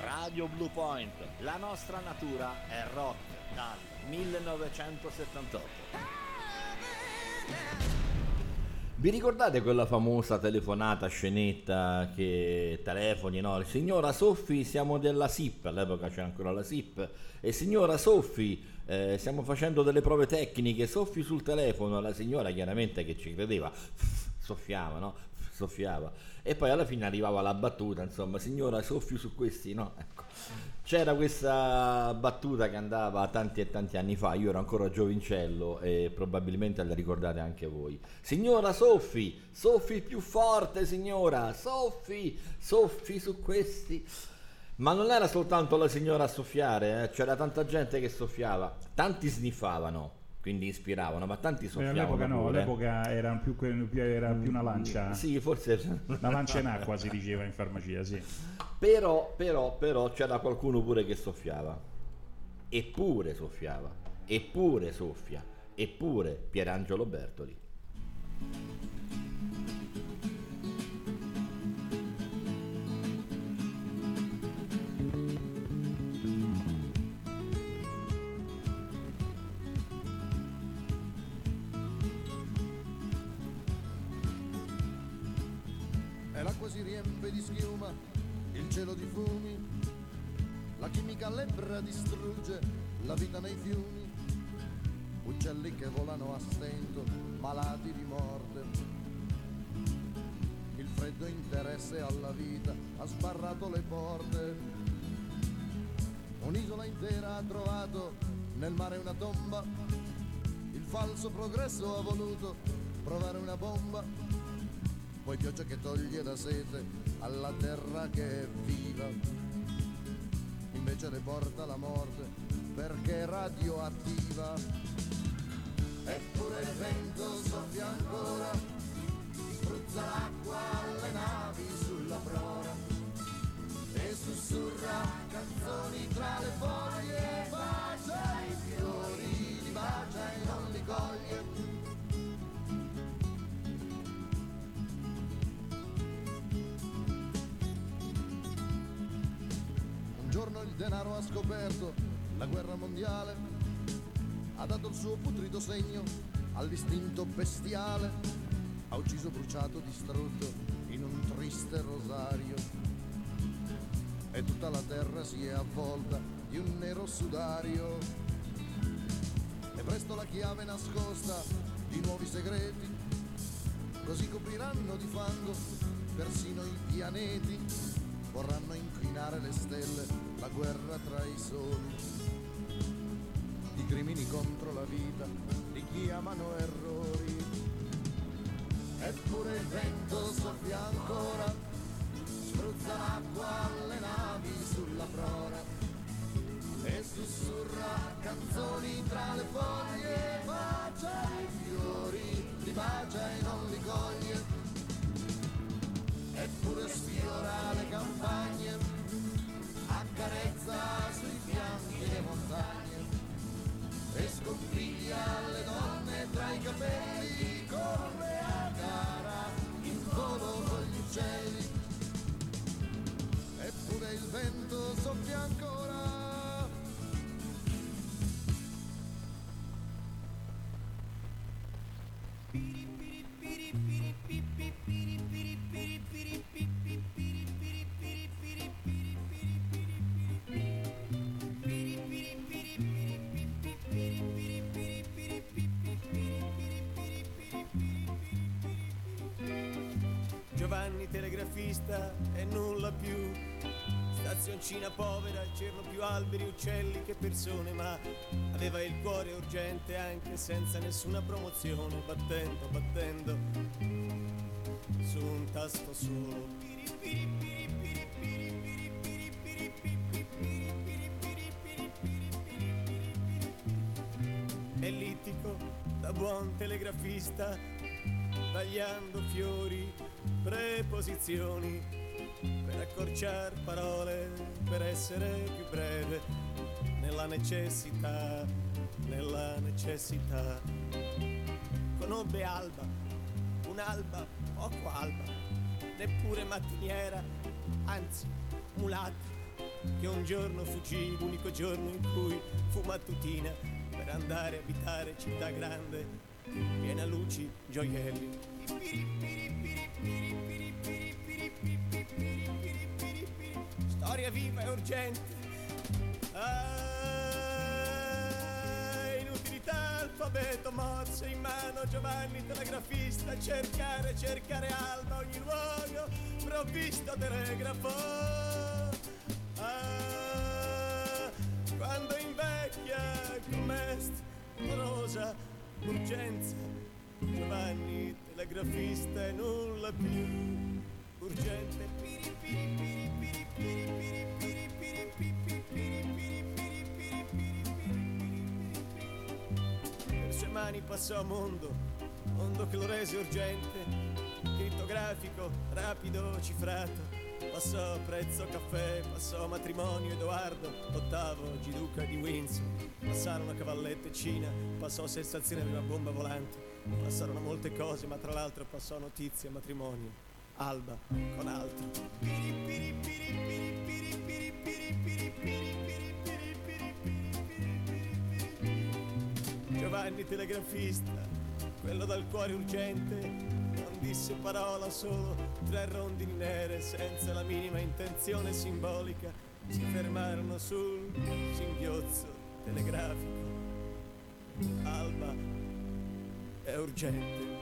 Radio Blue Point, la nostra natura è rock dal 1978. Vi ricordate quella famosa telefonata scenetta che telefoni, no? Signora Soffi, siamo della SIP, all'epoca c'era ancora la SIP, e signora Soffi, eh, stiamo facendo delle prove tecniche, Soffi sul telefono, la signora chiaramente che ci credeva, soffiava, no? Soffiava. E poi alla fine arrivava la battuta, insomma, signora Soffi su questi, no? Ecco. C'era questa battuta che andava tanti e tanti anni fa, io ero ancora giovincello e probabilmente la ricordate anche voi. Signora Soffi, Soffi più forte signora, Soffi, Soffi su questi. Ma non era soltanto la signora a soffiare, eh, c'era tanta gente che soffiava, tanti sniffavano, quindi ispiravano, ma tanti soffiavano. all'epoca no, pure. all'epoca era più, era più una lancia. Sì, forse Una lancia in acqua si diceva in farmacia, sì. Però, però, però c'era qualcuno pure che soffiava. Eppure soffiava. Eppure soffia. Eppure Pierangelo Bertoli. Si riempie di schiuma, il cielo di fumi, la chimica lebbra distrugge la vita nei fiumi, uccelli che volano a stento, malati di morte. Il freddo interesse alla vita ha sbarrato le porte. Un'isola intera ha trovato nel mare una tomba. Il falso progresso ha voluto provare una bomba poi pioggia che toglie la sete alla terra che è viva, invece le porta la morte perché è radioattiva. Eppure il vento soffia ancora, spruzza l'acqua alle navi sulla prora e sussurra canzoni tra le foglie, denaro ha scoperto la guerra mondiale, ha dato il suo putrido segno all'istinto bestiale, ha ucciso, bruciato, distrutto in un triste rosario. E tutta la terra si è avvolta di un nero sudario. E presto la chiave nascosta di nuovi segreti, così copriranno di fango persino i pianeti vorranno inclinare le stelle, guerra tra i soli. I crimini contro la vita li chiamano errori. Eppure il vento soffia ancora, spruzza l'acqua alle navi sulla prora e sussurra canzoni tra le foglie, bacia i fiori, li bacia e non li coglie eppure sfiora le campagne, accarezza sui fianchi le montagne e sconfiglia le donne tra i capelli, corre a gara in volo con gli uccelli, eppure il vento soffia ancora. Telegrafista e nulla più. Stazioncina povera, c'erano più alberi, uccelli che persone, ma aveva il cuore urgente anche senza nessuna promozione, battendo, battendo su un tasto solo. Ellittico, da buon telegrafista, tagliando fiori, preposizioni, per accorciare parole, per essere più breve, nella necessità, nella necessità. Conobbe Alba, un'alba poco alba, neppure mattiniera, anzi mulatta, che un giorno fuggì, l'unico giorno in cui fu mattutina, per andare a abitare città grande, piena luci, gioielli. Storia viva e urgente. Ah, inutilità, alfabeto, morse in mano, Giovanni telegrafista, cercare, cercare alba, ogni luogo, provvisto telegrafo. Ah, quando invecchia, comest, rosa, urgenza, Giovanni telegrafista e nulla più urgente. Piri, piri, piri, piri, piri, piri, piri, piri, piri, piri, piri, piri, piri, piri, Per sue mani passò mondo, mondo che lo rese urgente, crittografico, rapido, cifrato. Passò prezzo caffè, passò matrimonio Edoardo, ottavo Giduca di Windsor. Passarono cavallette Cina, passò sensazione di una bomba volante. Passarono molte cose, ma tra l'altro passò notizia, matrimonio, alba con altro. Giovanni telegrafista, quello dal cuore urgente, non disse parola solo tre rondini nere senza la minima intenzione simbolica. Si fermarono sul singhiozzo telegrafico. Alba è urgente.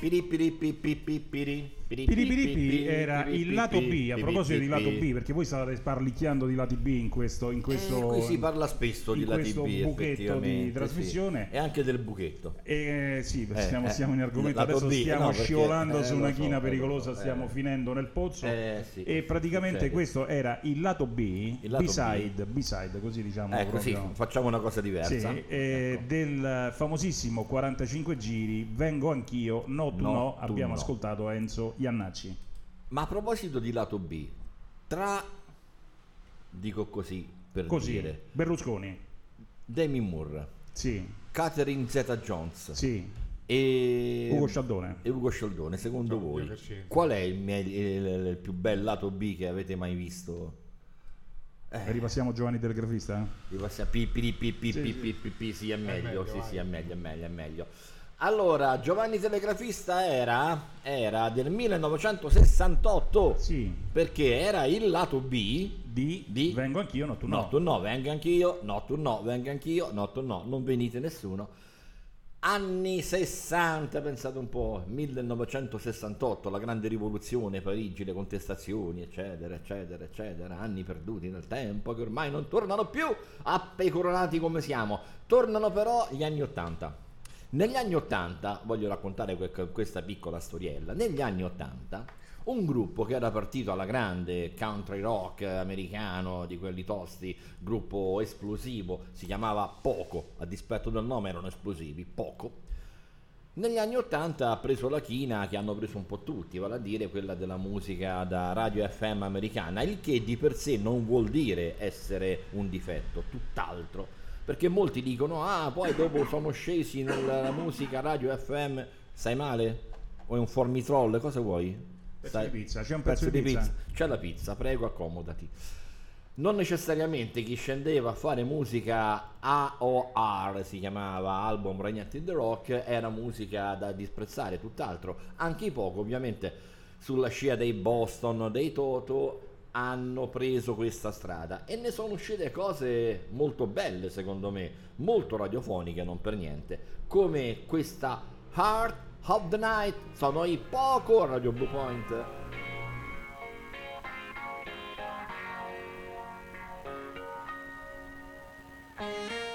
Piri, Piripiripi era il lato B, a proposito di lato B, perché voi state sparlicchiando di lati B in questo... In eh, questo eh, si parla spesso di lati B, In questo buchetto di trasmissione. Sì. E anche del buchetto. Eh, sì, eh, siamo, eh, siamo in argomento, adesso B, eh, stiamo no, scivolando perché, su una china so, pericolosa, stiamo finendo nel pozzo. Sì, e praticamente questo era il lato B, il lato B-side, B-side, così diciamo. Ecco, sì, facciamo una cosa diversa. Ecco. Del famosissimo 45 giri, vengo anch'io, no tu no, abbiamo ascoltato Enzo Iannacci. Ma a proposito di lato B, tra, dico così per Così, dire, Berlusconi, Demi Moore, sì, Catherine Zeta-Jones sì, e Ugo Scialdone. e Ugo Scialdone, secondo Oddio, voi qual è il, me- il- il più bel lato B che avete mai visto? Eh, Ripassiamo Giovanni del Grafista? Ripassiamo pi pi pi pi Sì, pi sì. pi pi pi, sì è meglio, meglio, sì vai. sì è meglio, è meglio, è meglio. Allora, Giovanni Telegrafista era, era del 1968 Sì, perché era il lato B di, di Vengo anch'io, no tu no. no, tu no, venga anch'io, no, tu no, venga anch'io, no, tu no, non venite nessuno. Anni 60, pensate un po', 1968, la grande rivoluzione, Parigi, le contestazioni, eccetera, eccetera, eccetera, anni perduti nel tempo che ormai non tornano più, appecoronati come siamo. Tornano però gli anni 80. Negli anni 80, voglio raccontare que- questa piccola storiella, negli anni 80 un gruppo che era partito alla grande country rock americano di quelli tosti, gruppo esplosivo, si chiamava Poco, a dispetto del nome erano esplosivi, Poco. Negli anni 80 ha preso la china che hanno preso un po' tutti, vale a dire quella della musica da radio FM americana, il che di per sé non vuol dire essere un difetto, tutt'altro. Perché molti dicono, ah, poi dopo sono scesi nella musica radio FM, stai male? O è un formitroll, cosa vuoi? Pezzo di pizza, c'è un pezzo di pizza? C'è la pizza, prego, accomodati. Non necessariamente chi scendeva a fare musica AOR, si chiamava Album Regnanti in the Rock, era musica da disprezzare, tutt'altro. Anche i poco, ovviamente, sulla scia dei Boston, dei Toto, hanno preso questa strada e ne sono uscite cose molto belle, secondo me, molto radiofoniche, non per niente, come questa Heart of the Night. Sono i poco Radio Blue Point. In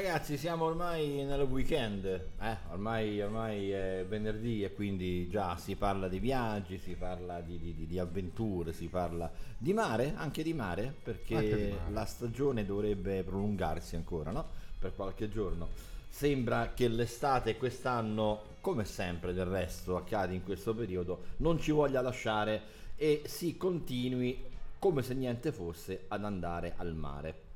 Ragazzi, siamo ormai nel weekend, eh? ormai, ormai è venerdì e quindi già si parla di viaggi, si parla di, di- di- avventure, si parla di mare, anche di mare, perché di mare. la stagione dovrebbe prolungarsi ancora, no? Per qualche giorno. Sembra che l'estate quest'anno, come sempre del resto accade in questo periodo, non ci voglia lasciare e si continui come se niente fosse ad andare al mare.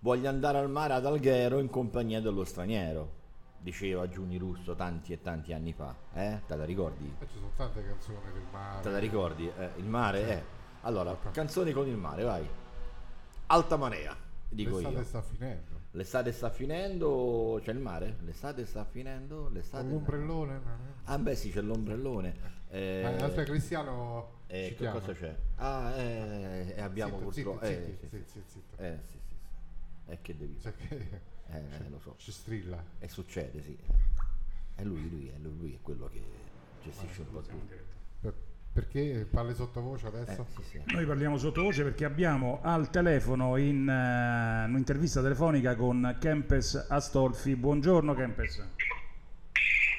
Voglio andare al mare ad Alghero in compagnia dello straniero, diceva Giuni Russo tanti e tanti anni fa. Eh? Te la ricordi? E ci sono tante canzoni del mare. Te la ricordi? Eh, il mare Sì. è. Allora, canzoni con il mare, vai. Alta marea, dico L'estate io. sta finendo. L'estate sta finendo, c'è il mare? L'estate sta finendo, l'estate... Con l'ombrellone. Ah beh sì, c'è l'ombrellone. Eh, Eh, Altre Cristiano eh, che cosa c'è? Ah, eh, e abbiamo Zitto, purtroppo... zitto, eh, zitto, zitto, zitto. Eh. E che devi fare? che- Eh, cioè, lo so. ci strilla. E succede, sì. È lui, lui, è lui, lui è quello che gestisce un po' tutto. Per- perché parli sottovoce adesso? Eh, sì, sì. Noi parliamo sottovoce perché abbiamo al telefono in eh, un'intervista telefonica con Kempes Astolfi. Buongiorno Kempes.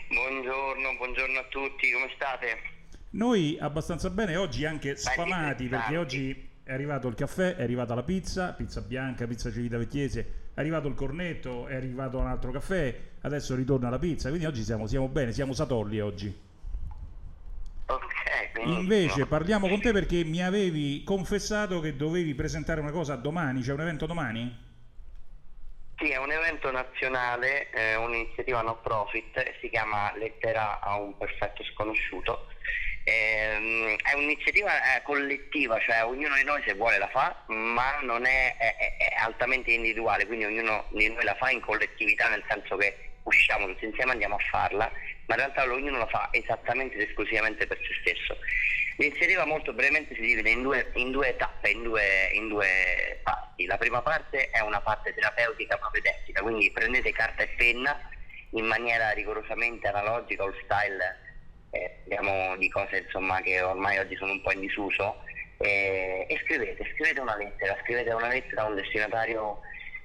Buongiorno, buongiorno a tutti, come state? Noi abbastanza bene, oggi anche sfamati perché oggi è arrivato il caffè, è arrivata la pizza, pizza bianca, pizza Civita Vecchiese, è arrivato il cornetto, è arrivato un altro caffè, adesso ritorna la pizza, quindi oggi siamo, siamo bene, siamo satolli oggi. Ok, benissimo. Invece parliamo con te perché mi avevi confessato che dovevi presentare una cosa domani, c'è un evento domani? Sì, è un evento nazionale, è un'iniziativa no profit, si chiama Lettera a un perfetto sconosciuto. Ehm, è un'iniziativa eh, collettiva, cioè ognuno di noi se vuole la fa, ma non è, è- è- altamente individuale, quindi ognuno di noi la fa in collettività, nel senso che usciamo tutti insieme e andiamo a farla, ma in realtà ognuno la fa esattamente ed esclusivamente per se stesso. L'iniziativa molto brevemente si divide in due, in due tappe, in due, in due parti. La prima parte è una parte terapeutica propedeutica, quindi prendete carta e penna in maniera rigorosamente analogica o style eh, diciamo, di cose insomma, che ormai oggi sono un po' in disuso. Eh, e scrivete, scrivete una lettera, scrivete una lettera a un destinatario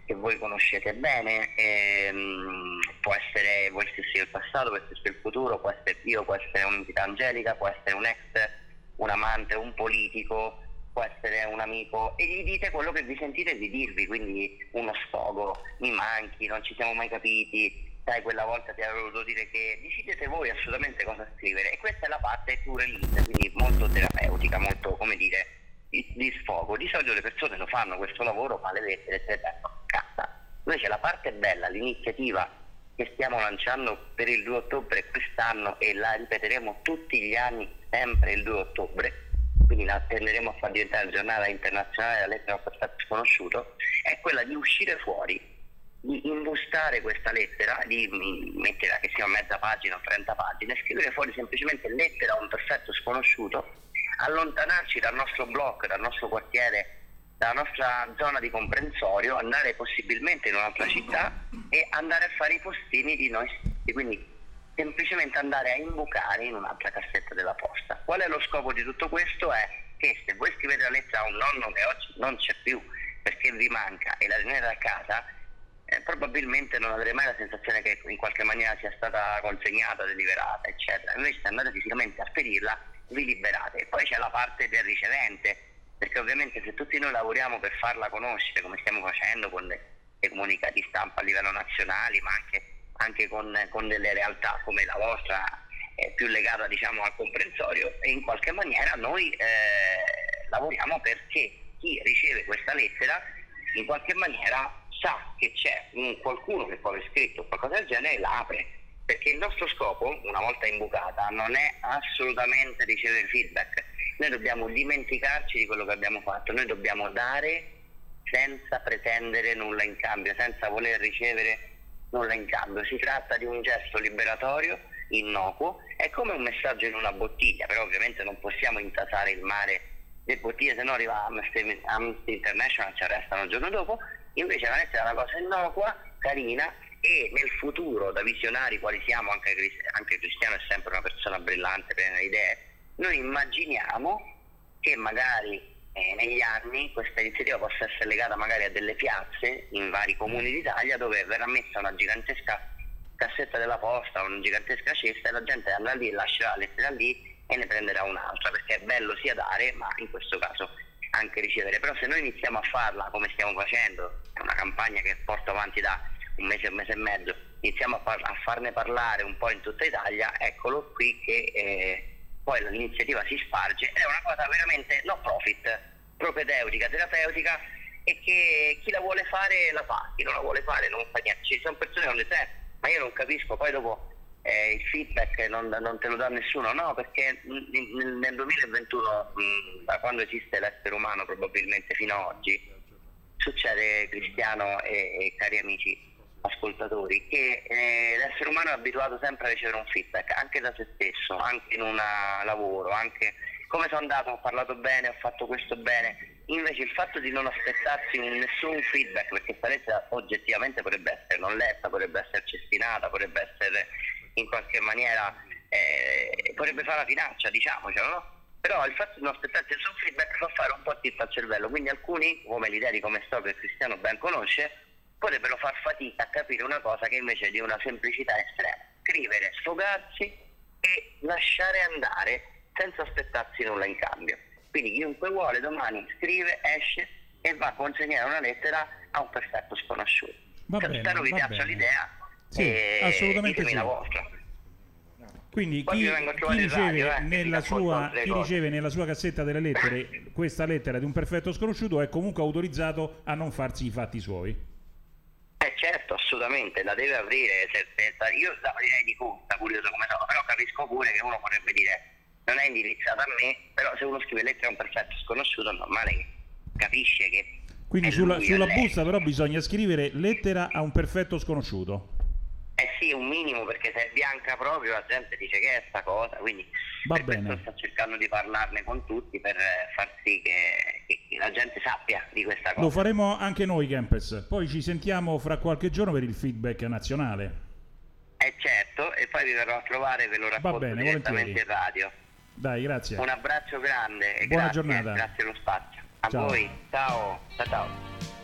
che voi conoscete bene, ehm, può essere voi stessi del passato, può essere il futuro, può essere Dio, può essere un'entità angelica, può essere un ex, un amante, un politico, può essere un amico e gli dite quello che vi sentite di dirvi, quindi uno sfogo, mi manchi, non ci siamo mai capiti, sai quella volta ti avevo voluto dire che decidete voi assolutamente cosa scrivere e questa è la parte to release, quindi molto terapeutica, molto come dire di, di sfogo. Di solito le persone lo fanno questo lavoro, ma le lettere se casa. Invece la parte bella, l'iniziativa che stiamo lanciando per il 2 ottobre quest'anno e la ripeteremo tutti gli anni sempre il 2 ottobre, quindi la tenderemo a far diventare la giornata internazionale della lettera al perfetto sconosciuto, è quella di uscire fuori, di imbustare questa lettera, di metterla che sia mezza pagina o 30 pagine, scrivere fuori semplicemente lettera a un perfetto sconosciuto, allontanarci dal nostro blocco, dal nostro quartiere, dalla nostra zona di comprensorio, andare possibilmente in un'altra città e andare a fare i postini di noi stessi, quindi semplicemente andare a imbucare in un'altra cassetta della posta. Qual è lo scopo di tutto questo? È che se voi scrivete la lettera a un nonno che oggi non c'è più perché vi manca e la tenete a casa, eh, probabilmente non avrete mai la sensazione che in qualche maniera sia stata consegnata, deliberata, eccetera. Invece se andate fisicamente a spedirla, vi liberate. E poi c'è la parte del ricevente, perché ovviamente se tutti noi lavoriamo per farla conoscere, come stiamo facendo con le- dei comunicati stampa a livello nazionale, ma anche, anche con, con delle realtà come la vostra, eh, più legata diciamo al comprensorio, e in qualche maniera noi eh, lavoriamo perché chi riceve questa lettera in qualche maniera sa che c'è un qualcuno che poi ha scritto qualcosa del genere la apre. Perché il nostro scopo, una volta imbucata, non è assolutamente ricevere feedback. Noi dobbiamo dimenticarci di quello che abbiamo fatto, noi dobbiamo dare senza pretendere nulla in cambio, senza voler ricevere nulla in cambio. Si tratta di un gesto liberatorio, innocuo, è come un messaggio in una bottiglia, però ovviamente non possiamo intasare il mare le bottiglie, se no arriva Amnesty, Amnesty International, ci arrestano il giorno dopo. Invece la lettera è una cosa innocua, carina e nel futuro, da visionari quali siamo, anche, anche Cristiano è sempre una persona brillante, piena di idee, noi immaginiamo che magari eh, negli anni questa iniziativa possa essere legata magari a delle piazze in vari comuni d'Italia dove verrà messa una gigantesca cassetta della posta, una gigantesca cesta e la gente andrà lì, lascerà la lettera lì e ne prenderà un'altra perché è bello sia dare ma in questo caso anche ricevere. Però se noi iniziamo a farla come stiamo facendo, è una campagna che porto avanti da un mese, un mese e mezzo, iniziamo a, par- a farne parlare un po' in tutta Italia, eccolo qui che eh, poi l'iniziativa si sparge ed è una cosa veramente no profit, propedeutica, terapeutica e che chi la vuole fare la fa, chi non la vuole fare non fa niente. Ci sono persone che non le serve, ma io non capisco, poi dopo eh, il feedback non, non te lo dà nessuno, no, perché nel, nel 2021, mm, da quando esiste l'essere umano probabilmente fino ad oggi, succede Cristiano e, e cari amici ascoltatori che eh, l'essere umano è abituato sempre a ricevere un feedback anche da se stesso, anche in un lavoro, anche come sono andato, ho parlato bene, ho fatto questo bene. Invece il fatto di non aspettarsi un- nessun feedback, perché questa lettera oggettivamente potrebbe essere non letta, potrebbe essere cestinata, potrebbe essere in qualche maniera, eh, potrebbe fare la finaccia, diciamocelo, no? Però il fatto di non aspettarsi nessun feedback fa fare un po' tilt al cervello, quindi alcuni, come l'idea di come sto che Cristiano ben conosce, potrebbero far fatica a capire una cosa che invece è di una semplicità estrema. Scrivere, sfogarsi e lasciare andare senza aspettarsi nulla in cambio. Quindi chiunque vuole domani scrive, esce e va a consegnare una lettera a un perfetto sconosciuto. Va Spero bene, vi piaccia l'idea. Sì, e assolutamente ditemi sì. vostra. Quindi chi, chi riceve, radio, eh, nella sua, chi riceve nella sua cassetta delle lettere questa lettera di un perfetto sconosciuto è comunque autorizzato a non farsi i fatti suoi. Eh certo, assolutamente, la deve aprire, se- io la aprirei di corsa, curioso come sono, però capisco pure che uno potrebbe dire non è indirizzata a me, però se uno scrive lettera a un perfetto sconosciuto è normale che capisce che Quindi sulla, sulla busta però bisogna scrivere lettera a un perfetto sconosciuto. Eh sì, un minimo, perché se è bianca proprio la gente dice che è sta cosa, quindi Va per bene. questo sto cercando di parlarne con tutti per far sì che, che la gente sappia di questa cosa. Lo faremo anche noi, Campes. Poi ci sentiamo fra qualche giorno per il feedback nazionale. Eh certo, e poi vi verrò a trovare ve lo racconto bene, direttamente volentieri. in radio. Dai, grazie. Un abbraccio grande e Buona grazie, giornata. grazie allo spazio. A Ciao. voi, ciao, ciao ciao.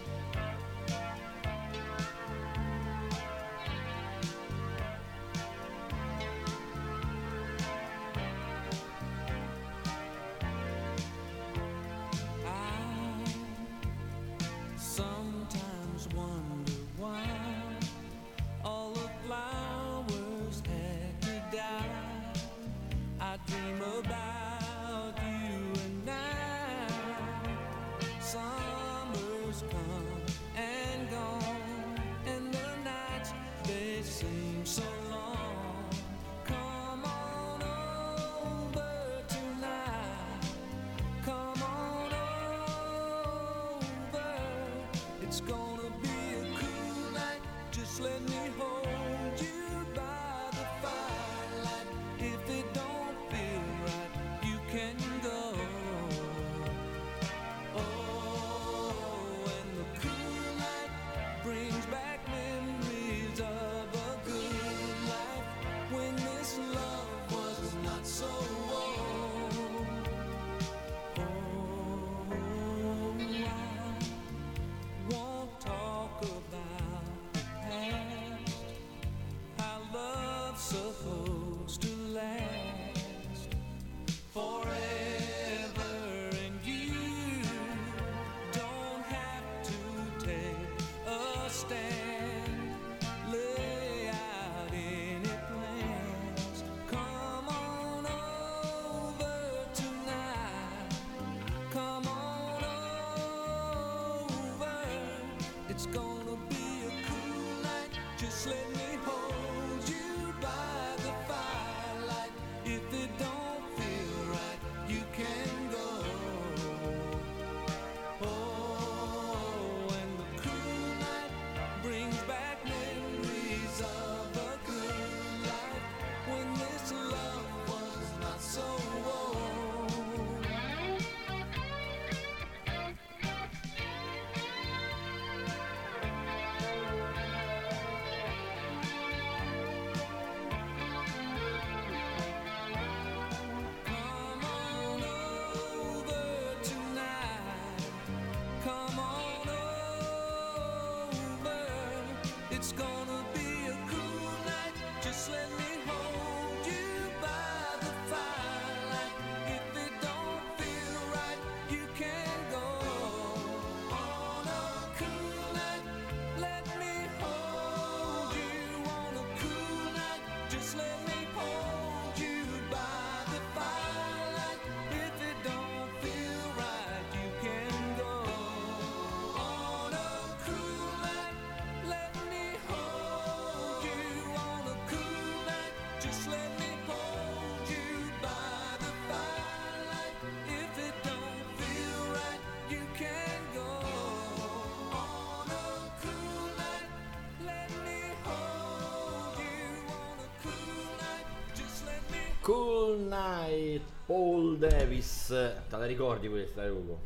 Cool Night, Paul Davis. Te la ricordi questa, eh, Ugo?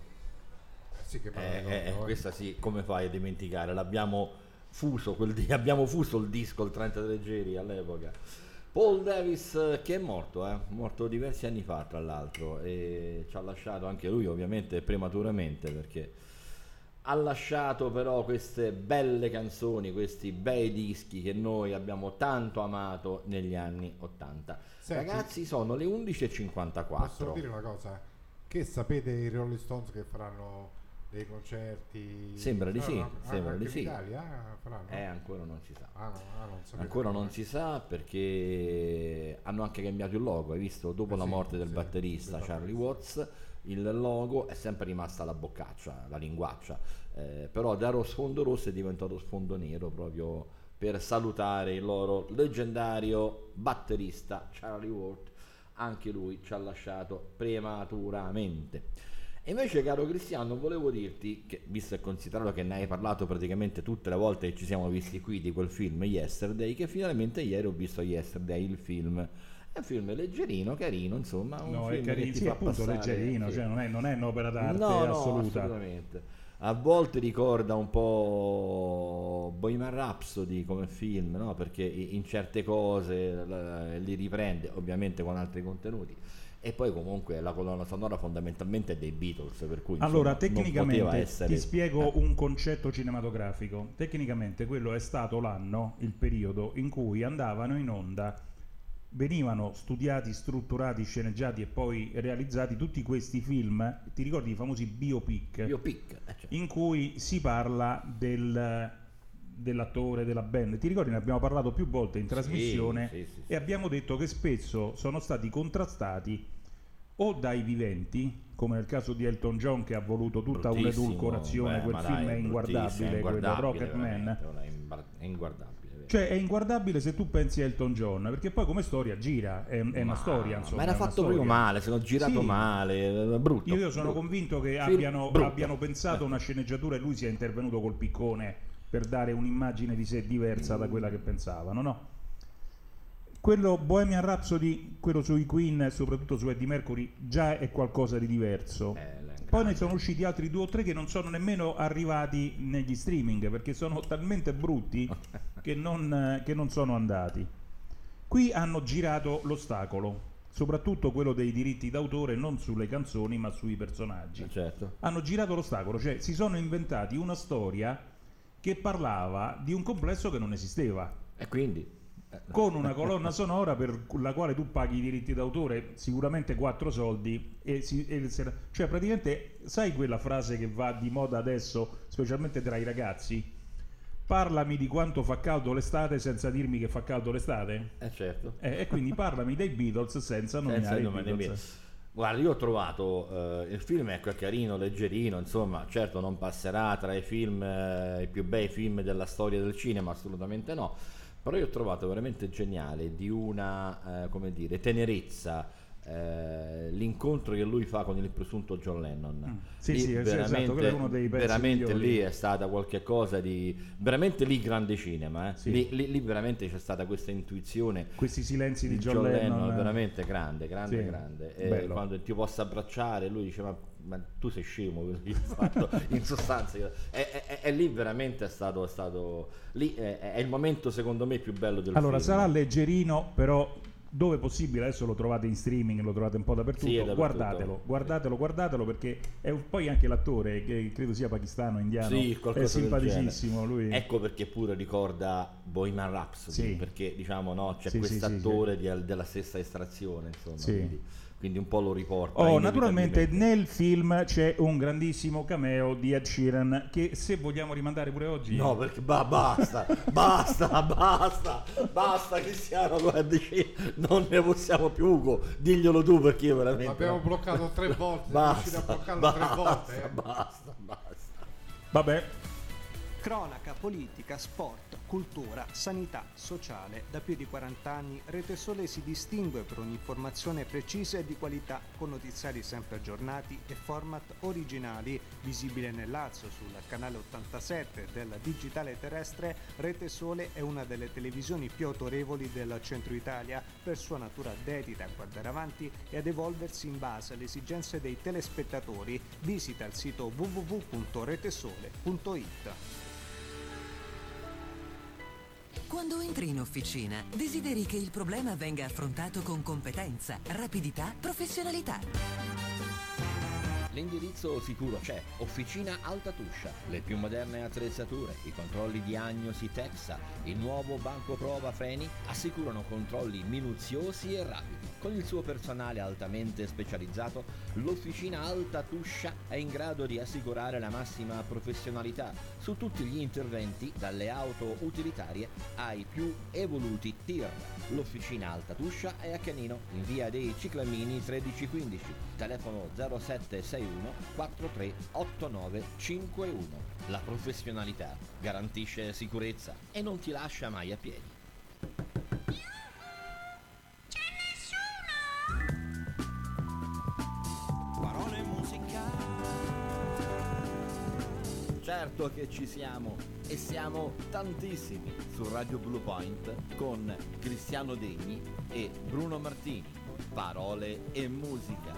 Sì, che Eh, eh, questa sì, come fai a dimenticare? L'abbiamo fuso quel abbiamo fuso il disco il 33 giri all'epoca. Paul Davis che è morto, eh? morto diversi anni fa tra l'altro e ci ha lasciato anche lui ovviamente prematuramente perché ha lasciato però queste belle canzoni, questi bei dischi che noi abbiamo tanto amato negli anni 80. Senti. Ragazzi sono le Posso 11.54. dire una cosa? Che sapete i Rolling Stones che faranno dei concerti? Sembra di sì, ah, sembra di in sì. Italia? Ah, faranno? Eh, ancora non si sa. Ah, no, ah, non. Ancora non si sa perché hanno anche cambiato il logo, hai visto? Dopo Eh la sì, morte del sì, batterista Charlie Watts, il logo è sempre rimasta la boccaccia, la linguaccia, eh, però da sfondo rosso è diventato sfondo nero proprio per salutare il loro leggendario batterista Charlie Watts, anche lui ci ha lasciato prematuramente. E invece, caro Cristiano, volevo dirti, che, visto e considerato che ne hai parlato praticamente tutte le volte che ci siamo visti qui di quel film Yesterday, che finalmente ieri ho visto Yesterday, il film. È un film leggerino, carino, insomma. Un No, è film carino, che ti sì, appunto leggerino, cioè non è, non è un'opera d'arte No, no, assoluta. assolutamente. A volte ricorda un po' Bohemian Rhapsody come film, no? perché in certe cose li riprende, ovviamente con altri contenuti. E poi comunque la colonna sonora fondamentalmente è dei Beatles, per cui insomma, Allora, tecnicamente essere... ti spiego un concetto cinematografico. Tecnicamente quello è stato l'anno, il periodo in cui andavano in onda, venivano studiati, strutturati, sceneggiati e poi realizzati tutti questi film. Ti ricordi i famosi biopic? Biopic, eh, certo. In cui si parla del, dell'attore, della band. Ti ricordi? Ne abbiamo parlato più volte in trasmissione sì, sì, e abbiamo detto che spesso sono stati contrastati o dai viventi, come nel caso di Elton John che ha voluto tutta un'edulcorazione, beh, quel film dai, è inguardabile, quello inguardabile, Rocket Man. veramente, è imbar- È inguardabile. Cioè è inguardabile se tu pensi a Elton John, perché poi come storia gira, è, è una storia insomma. ma era fatto proprio male, se l'ho girato Sì. male, eh, brutto. Io, io sono brutto. convinto che abbiano, abbiano pensato una sceneggiatura e lui sia intervenuto col piccone per dare un'immagine di sé diversa da quella che pensavano, no? Quello Bohemian Rhapsody, quello sui Queen e soprattutto su Eddie Mercury, già è qualcosa di diverso. Poi ne sono usciti altri due o tre che non sono nemmeno arrivati negli streaming perché sono talmente brutti che non, che non sono andati. Qui hanno girato l'ostacolo, soprattutto quello dei diritti d'autore, non sulle canzoni ma sui personaggi. Certo. Hanno girato l'ostacolo, cioè si sono inventati una storia che parlava di un complesso che non esisteva. E quindi? Con una colonna sonora per la quale tu paghi i diritti d'autore sicuramente quattro soldi e, si- e cioè praticamente sai quella frase che va di moda adesso specialmente tra i ragazzi parlami di quanto fa caldo l'estate senza dirmi che fa caldo l'estate Eh certo. Eh, e quindi parlami dei Beatles senza nominare Senza i. Beatles. Guarda, io ho trovato eh, il film ecco, è carino, leggerino, insomma, certo non passerà tra i film, eh, i più bei film della storia del cinema, assolutamente no, però io ho trovato veramente geniale di una, eh, come dire, tenerezza eh, l'incontro che lui fa con il presunto John Lennon. Mm. Sì, Lì sì, esatto, veramente, è uno dei veramente migliori. lì è stata qualche cosa di veramente lì grande cinema, eh. Sì. lì, lì- lì veramente c'è stata questa intuizione questi silenzi di di John, Lennon, eh. veramente grande, grande, Sì, grande. Quando ti possa abbracciare, lui dice: Ma, tu sei scemo. quello che hai fatto." In sostanza, è, è- è- è lì veramente è stato. È, stato lì è, il momento, secondo me, più bello del Allora, film. sarà leggerino, però dove possibile, adesso lo trovate in streaming, lo trovate un po' dappertutto, Sì, dappertutto. guardatelo, guardatelo, guardatelo perché è un- poi anche l'attore, che credo sia pakistano, indiano, Sì, è simpaticissimo lui. Ecco perché pure ricorda Bohemian Rhapsody, Sì. perché diciamo no, c'è Sì, quest'attore di- della stessa estrazione, insomma, quindi, quindi un po' lo riporta. Oh, naturalmente nel film c'è un grandissimo cameo di Ed Sheeran che se vogliamo rimandare pure oggi No, perché ba- basta, basta, basta, basta Cristiano, guardi, non ne possiamo più, Ugo, diglielo tu perché io veramente... L'abbiamo bloccato tre volte, basta, riusciti a bloccarlo basta, tre volte. eh. Basta, basta. Vabbè, Cronaca, politica, sport, cultura, sanità, sociale. Da più di 40 anni Rete Sole si distingue per un'informazione precisa e di qualità, con notiziari sempre aggiornati e format originali. Visibile nel Lazio sul canale 87 del digitale terrestre, Rete Sole è una delle televisioni più autorevoli del centro Italia per sua natura dedita a guardare avanti e ad evolversi in base alle esigenze dei telespettatori. Visita il sito www.retesole.it. Quando entri in officina, desideri che il problema venga affrontato con competenza, rapidità, professionalità. L'indirizzo sicuro c'è, Officina Alta Tuscia, le più moderne attrezzature, i controlli diagnosi Texa, il nuovo banco prova freni assicurano controlli minuziosi e rapidi. Con il suo personale altamente specializzato, l'Officina Alta Tuscia è in grado di assicurare la massima professionalità su tutti gli interventi, dalle auto utilitarie ai più evoluti tir. L'Officina Alta Tuscia è a Canino, in via dei Ciclamini 1315, telefono 0761 438951. La professionalità garantisce sicurezza e non ti lascia mai a piedi. Parole musicali. Certo che ci siamo e siamo tantissimi su Radio Blue Point con Cristiano Degni e Bruno Martini. Parole e musica.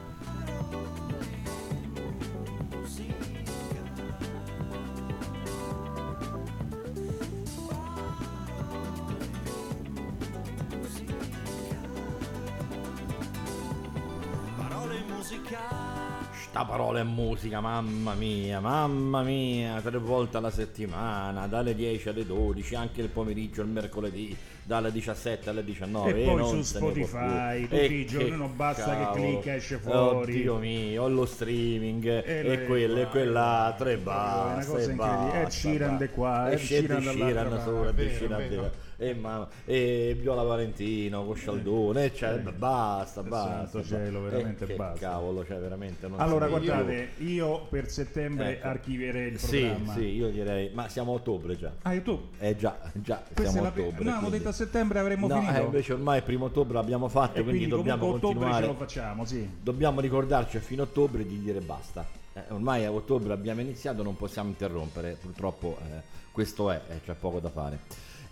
Parole musicali. Sta parola e musica, mamma mia, mamma mia, tre volte alla settimana, dalle 10 alle 12, anche il pomeriggio, il mercoledì, dalle 17 alle 19. E poi non su. Spotify, tutti E i giorni, che non basta che cavolo. clicca, esce fuori. Oddio mio, lo streaming, e, le- quello e quell'altro, e una basta, cosa e incredibile. Ed basta, Sheeran basta. di qua, e Sheeran Sheeran Sheeran sopra, Sheeran e, ma- e Viola Valentino con Scialdone, cioè, basta, basta. santo cielo, Eh, veramente che basta. cavolo, cioè veramente Allora, guardate, più. io per settembre Ecco. archivierei il programma. sì, io direi, ma siamo a ottobre già. Ah, e tu? Eh già, già, Questa siamo a la pe- ottobre. no, quindi- detto a settembre avremmo No, finito. eh, invece ormai il primo ottobre l'abbiamo fatto, E quindi, quindi dobbiamo ottobre continuare. ce lo facciamo, sì. Dobbiamo ricordarci a fine ottobre di dire basta. Eh, ormai a ottobre abbiamo iniziato, non possiamo interrompere, purtroppo eh, questo è, eh, c'è poco da fare.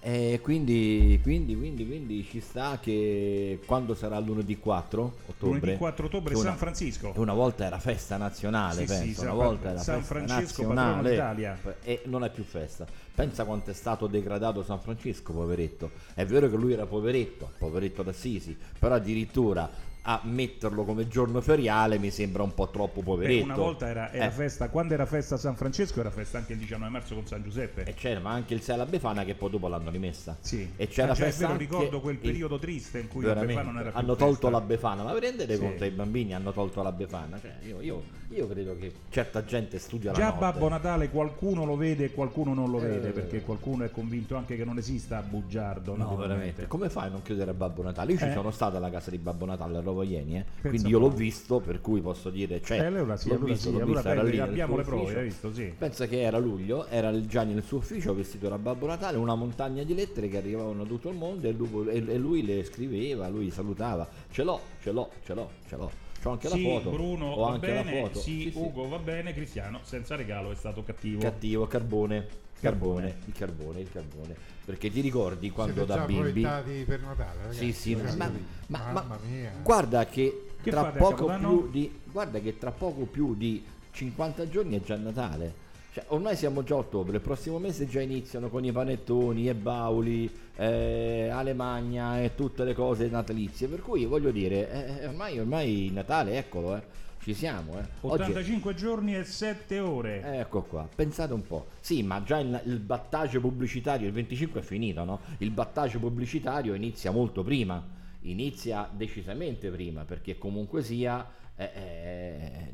E quindi, quindi, quindi, quindi ci sta che quando sarà lunedì 4 ottobre, Lunedì 4 ottobre, una- San Francisco. Una volta era festa nazionale, Sì, sì, penso, San- una volta era San festa Francesco, nazionale d'Italia. e non è più festa. Pensa quanto è stato degradato San Francisco, poveretto. È vero che lui era poveretto, poveretto d'Assisi, però addirittura a metterlo come giorno feriale mi sembra un po' troppo Beh, poveretto. una volta era, era Eh, festa, quando era festa San Francesco era festa anche il 19 marzo con San Giuseppe. E c'era, ma anche il 6 alla Befana che poi dopo l'hanno rimessa. Sì. E c'era Ah, cioè, è festa anche ricordo quel il- periodo triste in cui la Veramente. Befana non era più hanno festa. tolto la Befana, ma vi rendete Sì. conto? I bambini hanno tolto la Befana. Cioè, io, io- io credo che certa gente studia la Già. Babbo Natale qualcuno lo vede e qualcuno non lo Eh, vede eh, perché eh. qualcuno è convinto anche che non esista a bugiardo. No, veramente. Come fai a non chiudere Babbo Natale? Io ci Eh. sono stato alla casa di Babbo Natale a Rovaieni, eh. Pensa quindi io l'ho visto, per cui posso dire, cioè, Eh, allora sì, l'ho allora visto, sì, l'ho allora visto, era prendi, lì abbiamo le prove, ufficio. hai visto? Sì. Pensa che era luglio, era già nel suo ufficio vestito da Babbo Natale, una montagna di lettere che arrivavano da tutto il mondo e lui, e- lui le scriveva, lui salutava. Ce l'ho, ce l'ho, ce l'ho, ce l'ho. C'ho anche sì, la foto. Bruno Ho va anche bene, la foto. sì, Sì, sì. Ugo va bene, Cristiano senza regalo è stato cattivo. Cattivo, carbone, Carbone. carbone, il carbone, il carbone. Perché ti ricordi quando Siete da già bimbi... per Natale, ragazzi? Sì, sì, Ragazzi, ma, ma- ma- mamma mia. guarda che, Che tra poco Capodanno? più di guarda che tra poco più di 50 giorni è già Natale. Cioè, ormai siamo già a ottobre, il prossimo mese già iniziano con i panettoni e bauli, eh, Alemagna e tutte le cose natalizie. Per cui voglio dire, eh, ormai, ormai Natale, eccolo, eh, ci siamo. Eh. Oggi- 85 giorni e 7 ore. Ecco qua, pensate un po'. Sì, ma già il, il battaggio pubblicitario, il 25 è finito, no? Il battaggio pubblicitario inizia molto prima, inizia decisamente prima, perché comunque sia, eh, eh,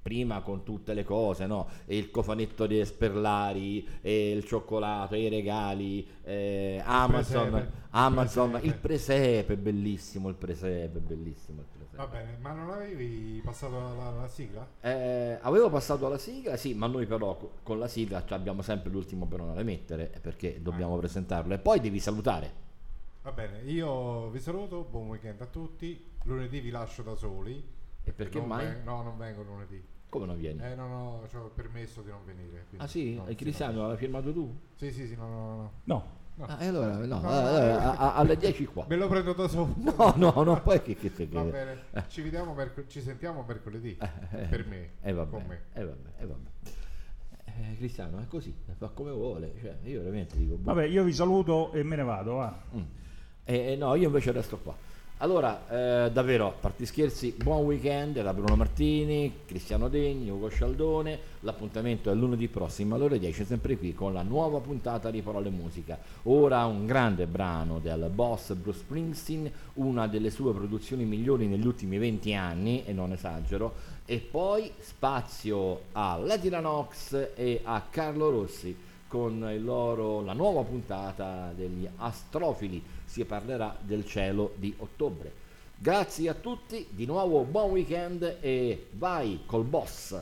prima con tutte le cose, no? E il cofanetto di sperlari, il cioccolato, i regali, eh, Amazon, presepe. Amazon, Presepe. il presepe, bellissimo il presepe, bellissimo il presepe. Va bene, ma non avevi passato la, la- la sigla? Eh, avevo passato alla sigla, sì, ma noi però co- con la sigla abbiamo sempre l'ultimo però da mettere eh, perché dobbiamo presentarlo. E poi devi salutare. Va bene, io vi saluto, buon weekend a tutti. Lunedì vi lascio da soli. E perché Non mai? ven- no, non vengo lunedì. Come non vieni? Eh, no, no, ci ho permesso di non venire. ah sì? no, il Cristiano l'hai firmato tu? Sì, sì, sì, no, no, no. No. Ah, e allora, no, No, allora, no, a- a- alle 10 qua. Me lo prendo da solo. No, no, no, poi che, che, che, Va che- bene, eh. ci vediamo, merc- ci sentiamo mercoledì. Eh, per me. E vabbè, con me. e vabbè, e vabbè. Eh, Cristiano è così, fa come vuole. Cioè, io veramente dico. boh. Vabbè, io vi saluto e me ne vado. va. E, e no, io invece resto qua. Allora, eh, davvero, a parte scherzi, buon weekend da Bruno Martini, Cristiano Degni, Ugo Scialdone. L'appuntamento è lunedì prossimo alle ore 10, sempre qui con la nuova puntata di Parole Musica. Ora un grande brano del boss Bruce Springsteen, una delle sue produzioni migliori negli ultimi 20 anni, e non esagero. E poi spazio a Latina Nox e a Carlo Rossi con loro, la nuova puntata degli Astrofili. Si parlerà del cielo di ottobre. Grazie a tutti, di nuovo buon weekend e vai col boss!